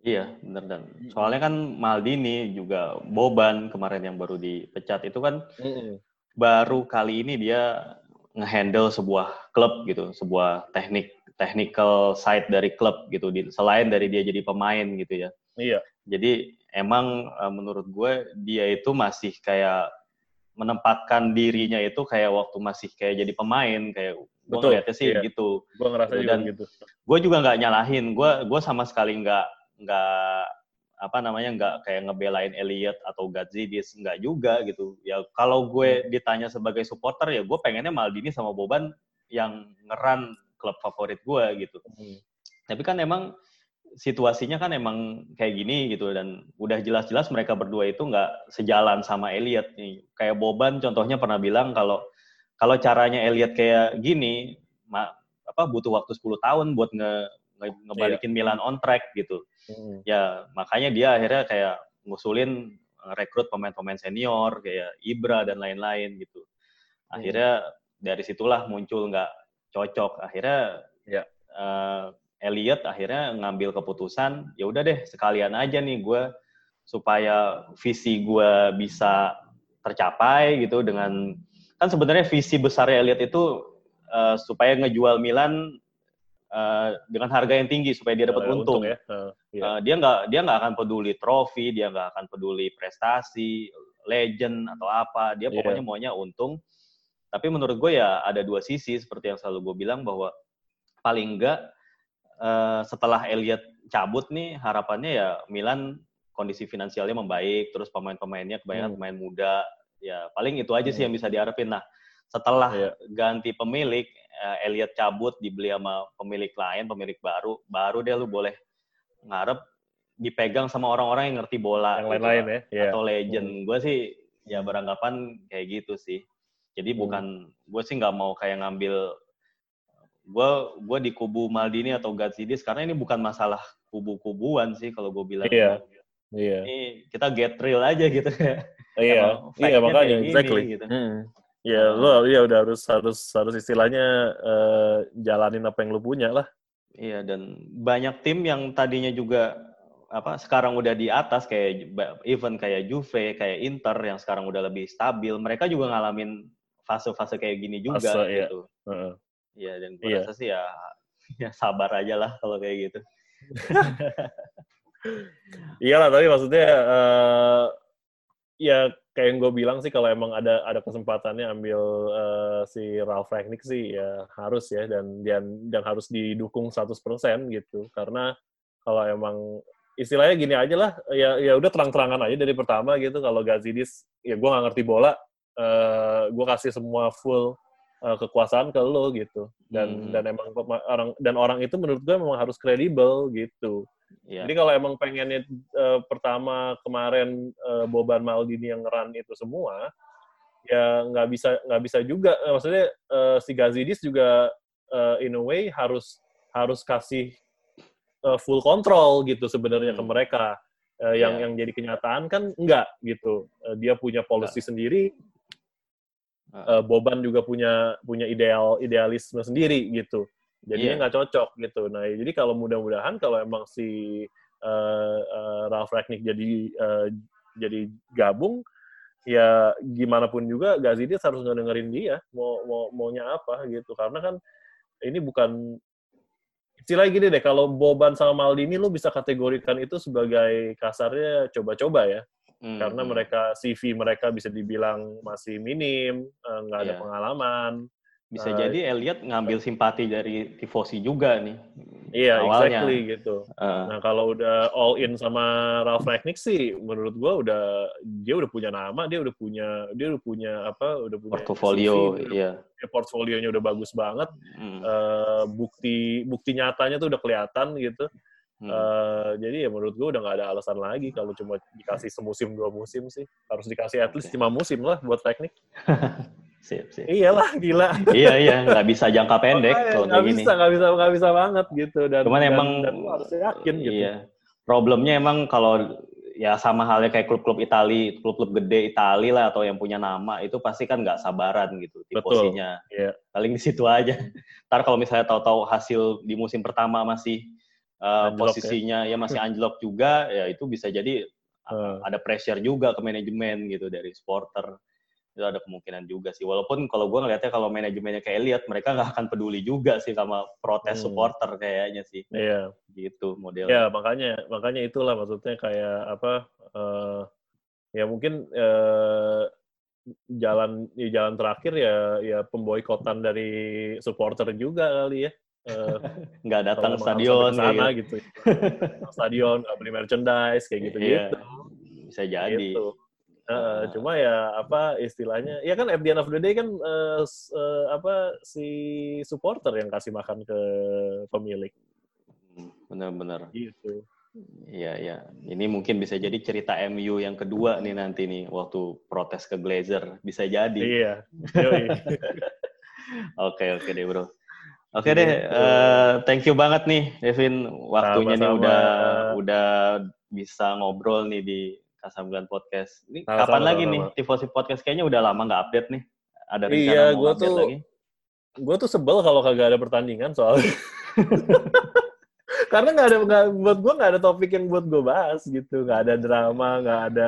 Iya, benar dan soalnya kan Maldini juga Boban kemarin yang baru dipecat itu kan mm -hmm. Baru kali ini dia ngehandle sebuah klub gitu, sebuah teknik technical side dari klub gitu selain dari dia jadi pemain gitu ya.
Iya.
Jadi emang uh, menurut gue dia itu masih kayak menempatkan dirinya itu kayak waktu masih kayak jadi pemain kayak gue ngeliatnya sih iya. gitu.
Gue ngerasa gitu. Dan gitu.
Gue juga nggak nyalahin. Gue gue sama sekali nggak nggak apa namanya nggak kayak ngebelain Elliot atau Gazidis nggak juga gitu. Ya kalau gue hmm. ditanya sebagai supporter ya gue pengennya Maldini sama Boban yang ngeran klub favorit gue gitu. Hmm. Tapi kan emang situasinya kan emang kayak gini gitu dan udah jelas-jelas mereka berdua itu nggak sejalan sama Elliot nih. Kayak Boban contohnya pernah bilang kalau kalau caranya Elliot kayak gini, ma, apa butuh waktu 10 tahun buat nge, nge ngebalikin yeah. Milan on track gitu. Hmm. Ya makanya dia akhirnya kayak ngusulin rekrut pemain-pemain senior kayak Ibra dan lain-lain gitu. Akhirnya hmm. dari situlah muncul nggak cocok akhirnya ya uh, Elliot akhirnya ngambil keputusan ya udah deh sekalian aja nih gue supaya visi gue bisa tercapai gitu dengan kan sebenarnya visi besar Elliot itu uh, supaya ngejual Milan uh, dengan harga yang tinggi supaya dia dapat uh, untung. untung ya. Uh, iya. uh, dia nggak dia nggak akan peduli trofi, dia nggak akan peduli prestasi, legend atau apa. Dia iya. pokoknya maunya untung tapi menurut gue ya ada dua sisi seperti yang selalu gue bilang bahwa paling enggak uh, setelah Elliot cabut nih harapannya ya Milan kondisi finansialnya membaik, terus pemain-pemainnya kebanyakan hmm. pemain muda. Ya paling itu aja hmm. sih yang bisa diharapin. Nah setelah yeah. ganti pemilik, uh, Elliot cabut dibeli sama pemilik lain, pemilik baru, baru deh lu boleh ngarep dipegang sama orang-orang yang ngerti bola.
Yang gitu lain-lain ya.
Yeah. Atau legend. Hmm. Gue sih ya beranggapan kayak gitu sih. Jadi hmm. bukan gue sih nggak mau kayak ngambil gue gue di kubu Maldini atau Gatsidis karena ini bukan masalah kubu-kubuan sih kalau gue bilang.
Iya. Iya.
Ini kita get real aja gitu ya.
Iya. [LAUGHS] iya makanya exactly. gitu. Hmm. Ya, lo ya udah harus harus harus istilahnya uh, jalanin apa yang lo punya lah.
Iya, dan banyak tim yang tadinya juga apa sekarang udah di atas kayak even kayak Juve, kayak Inter yang sekarang udah lebih stabil, mereka juga ngalamin fase-fase kayak gini juga Fase, gitu. Iya, uh, ya, dan gue iya. rasa sih ya [LAUGHS] ya sabar aja lah kalau kayak gitu. [LAUGHS]
Iyalah, tapi maksudnya uh, ya kayak yang gue bilang sih kalau emang ada ada kesempatannya ambil uh, si Ralph Rangnick sih ya harus ya dan dan dan harus didukung 100% gitu. Karena kalau emang istilahnya gini aja lah ya ya udah terang-terangan aja dari pertama gitu. Kalau Gazidis ya gue nggak ngerti bola uh, eh, gue kasih semua full uh, kekuasaan ke lo gitu. Dan hmm. dan emang orang dan orang itu menurut gue memang harus kredibel gitu yeah. jadi kalau emang pengennya uh, pertama kemarin uh, Boban Maldini yang ngeran itu semua ya nggak bisa nggak bisa juga maksudnya uh, si Gazidis juga uh, in a way harus harus kasih uh, full control gitu sebenarnya hmm. ke mereka uh, yang yeah. yang jadi kenyataan kan enggak gitu uh, dia punya policy yeah. sendiri uh, Boban juga punya punya ideal idealisme sendiri gitu jadinya iya. nggak yeah. cocok gitu nah jadi kalau mudah-mudahan kalau emang si uh, uh, Ralph Ragnick jadi uh, jadi gabung ya gimana pun juga Gazidis harus ngedengerin dia mau mau maunya apa gitu karena kan ini bukan istilahnya gini deh kalau Boban sama Maldini lu bisa kategorikan itu sebagai kasarnya coba-coba ya Hmm. Karena hmm. mereka CV mereka bisa dibilang masih minim, nggak ada yeah. pengalaman.
Bisa uh, jadi Elliot ngambil simpati dari tifosi juga nih.
Iya, awalnya. exactly gitu. Uh. Nah, kalau udah all in sama Ralph Ragnick sih menurut gua udah dia udah punya nama, dia udah punya dia udah punya apa? Udah punya
portfolio, CV, iya.
Ya, portfolionya udah bagus banget. Hmm. Uh, bukti bukti nyatanya tuh udah kelihatan gitu. Hmm. Uh, jadi ya menurut gue udah gak ada alasan lagi kalau cuma dikasih semusim dua musim sih harus dikasih at least lima musim lah buat teknik. [LAUGHS] Sip, sip. Iyalah, gila.
iya, iya, nggak bisa jangka pendek kalau
nggak bisa, nggak bisa, nggak bisa banget gitu. Dan,
Cuman
dan,
emang
dan harus yakin gitu.
Iya. Problemnya emang kalau ya sama halnya kayak klub-klub Itali, klub-klub gede Itali lah atau yang punya nama itu pasti kan nggak sabaran gitu posisinya. Yeah. Paling di situ aja. Ntar kalau misalnya tahu-tahu hasil di musim pertama masih uh, posisinya ya. ya masih anjlok juga, ya itu bisa jadi uh. ada pressure juga ke manajemen gitu dari supporter itu ada kemungkinan juga sih. Walaupun kalau gue ngeliatnya kalau manajemennya kayak lihat mereka nggak akan peduli juga sih sama protes hmm. supporter kayaknya sih.
Iya.
Gitu modelnya.
Ya makanya makanya itulah maksudnya kayak apa? Uh, ya mungkin uh, jalan ya jalan terakhir ya ya pemboikotan dari supporter juga kali ya.
Uh, [LAUGHS] nggak datang stadion
sana gitu. gitu. stadion nggak beli merchandise kayak gitu gitu.
Iya, bisa jadi. Gitu
Uh, cuma ya apa istilahnya ya kan at the end of the day kan uh, uh, apa si supporter yang kasih makan ke pemilik.
Benar-benar.
Gitu.
Iya ya. Ini mungkin bisa jadi cerita MU yang kedua nih nanti nih waktu protes ke Glazer bisa jadi.
Iya. [LAUGHS]
Oke oke deh bro. Oke deh, uh, thank you banget nih, Devin. Waktunya Sama-sama. nih udah udah bisa ngobrol nih di Kasambilan Podcast. Ini sama, kapan sama, lagi sama. nih Tifosi Podcast? Kayaknya udah lama nggak update nih. Ada rencana
iya, mau gua tuh, lagi? Gue tuh sebel kalau kagak ada pertandingan soalnya. [LAUGHS] Karena nggak ada gak, buat gue nggak ada topik yang buat gue bahas gitu, nggak ada drama, nggak ada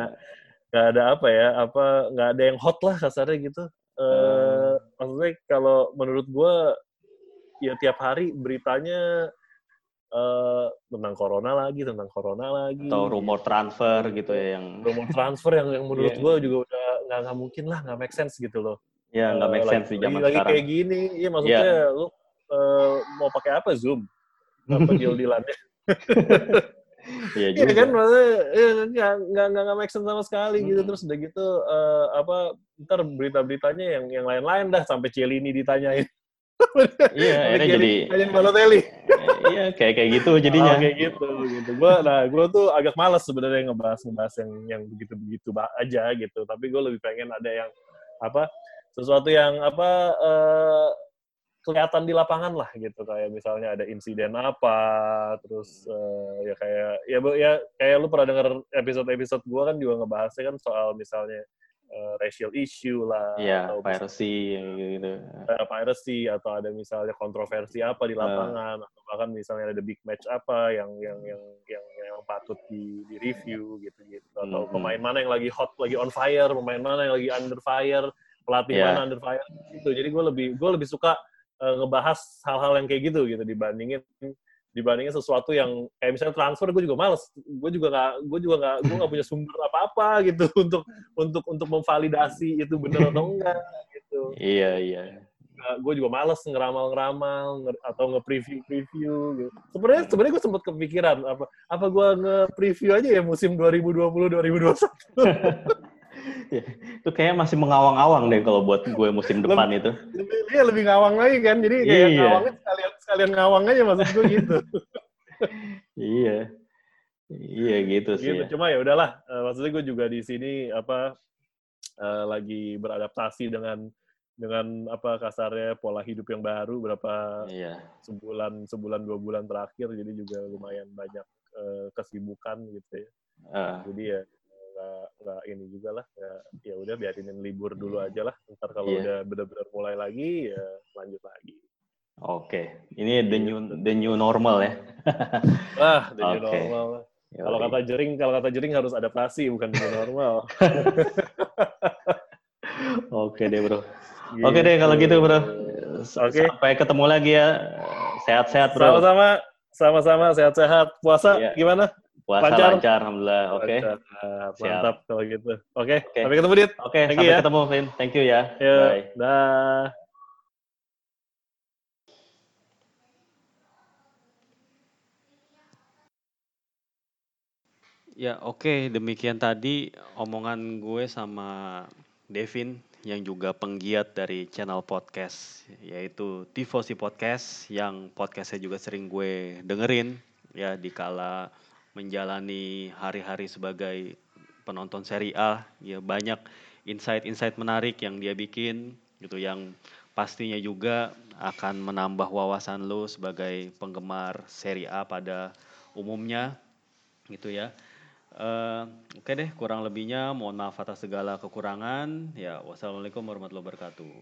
nggak ada apa ya, apa nggak ada yang hot lah kasarnya gitu. Uh, maksudnya kalau menurut gue ya tiap hari beritanya uh, tentang corona lagi, tentang corona lagi.
Atau rumor transfer gitu ya yang
rumor transfer yang yang menurut yeah. gue juga udah nggak nggak mungkin lah, nggak make sense gitu loh.
Ya nggak uh, make sense
lagi,
di zaman
lagi
sekarang.
kayak gini, iya maksudnya yeah. lu uh, mau pakai apa Zoom? Apa deal dealannya? [LAUGHS]
Iya juga.
Iya kan, maksudnya ya, nggak nggak nggak make sense sama sekali gitu. Terus udah gitu uh, apa ntar berita-beritanya yang yang lain-lain dah sampai Celini ditanyain
iya, akhirnya jadi
Hanya Balotelli.
iya, kayak kayak gitu jadinya.
Oh, kayak gitu gitu. Gua nah, gua tuh agak malas sebenarnya ngebahas ngebahas yang yang begitu-begitu aja gitu. Tapi gue lebih pengen ada yang apa? Sesuatu yang apa uh, kelihatan di lapangan lah gitu kayak misalnya ada insiden apa terus uh, ya kayak ya ya kayak lu pernah denger episode-episode gua kan juga ngebahasnya kan soal misalnya uh, racial issue lah
yeah, atau piracy gitu
uh, piracy atau ada misalnya kontroversi apa di lapangan uh. atau bahkan misalnya ada big match apa yang yang yang yang, yang patut di, di review gitu gitu atau mm -hmm. pemain mana yang lagi hot lagi on fire pemain mana yang lagi under fire pelatih yeah. mana under fire gitu jadi gue lebih gue lebih suka uh, ngebahas hal-hal yang kayak gitu gitu dibandingin dibandingin sesuatu yang kayak misalnya transfer gue juga males gue juga nggak gue juga nggak gue nggak punya sumber apa apa gitu [LAUGHS] untuk untuk untuk memvalidasi itu benar atau enggak gitu
iya iya
gue juga males ngeramal-ngeramal atau nge-preview-preview gitu. Sebenarnya sebenarnya gue sempat kepikiran apa apa gue nge-preview aja ya musim 2020 2021. [LAUGHS] [LAUGHS]
ya, itu kayak masih mengawang-awang deh kalau buat gue musim depan
lebih,
itu.
Lebih, iya lebih ngawang lagi kan, jadi kayak iya. ngawangnya sekalian sekalian ngawang aja maksud gue gitu. [LAUGHS]
iya, iya gitu sih. Gitu.
Ya. Cuma ya udahlah, uh, maksudnya gue juga di sini apa uh, lagi beradaptasi dengan dengan apa kasarnya pola hidup yang baru berapa iya. sebulan sebulan dua bulan terakhir jadi juga lumayan banyak uh, kesibukan gitu ya. Uh. Jadi ya nggak nggak ini juga lah ya ya udah biarinin libur dulu iya. aja lah ntar kalau yeah. udah benar-benar mulai lagi ya lanjut lagi
oke okay. ini the new the new normal ya [LAUGHS]
ah the new okay. normal kalau kata jering kalau kata jering harus adaptasi bukan the new normal [LAUGHS]
oke okay deh bro gitu. oke okay deh kalau gitu bro okay. sampai ketemu lagi ya sehat-sehat bro
sama-sama sama-sama sehat-sehat puasa yeah. gimana
Puasa lancar, lancar alhamdulillah. Oke. Okay.
Mantap kalau gitu. Oke. Okay. Okay. Sampai ketemu, Dit.
Oke, okay, sampai ya. ketemu, Vin. Thank you ya.
Yo, Bye. Dah.
Ya, oke. Okay. Demikian tadi omongan gue sama Devin yang juga penggiat dari channel podcast yaitu Tifosi Podcast yang podcastnya juga sering gue dengerin ya di kala menjalani hari-hari sebagai penonton seri A ya banyak insight-insight menarik yang dia bikin gitu yang pastinya juga akan menambah wawasan lo sebagai penggemar seri A pada umumnya gitu ya. Uh, Oke okay deh, kurang lebihnya mohon maaf atas segala kekurangan. Ya, wassalamualaikum warahmatullahi wabarakatuh.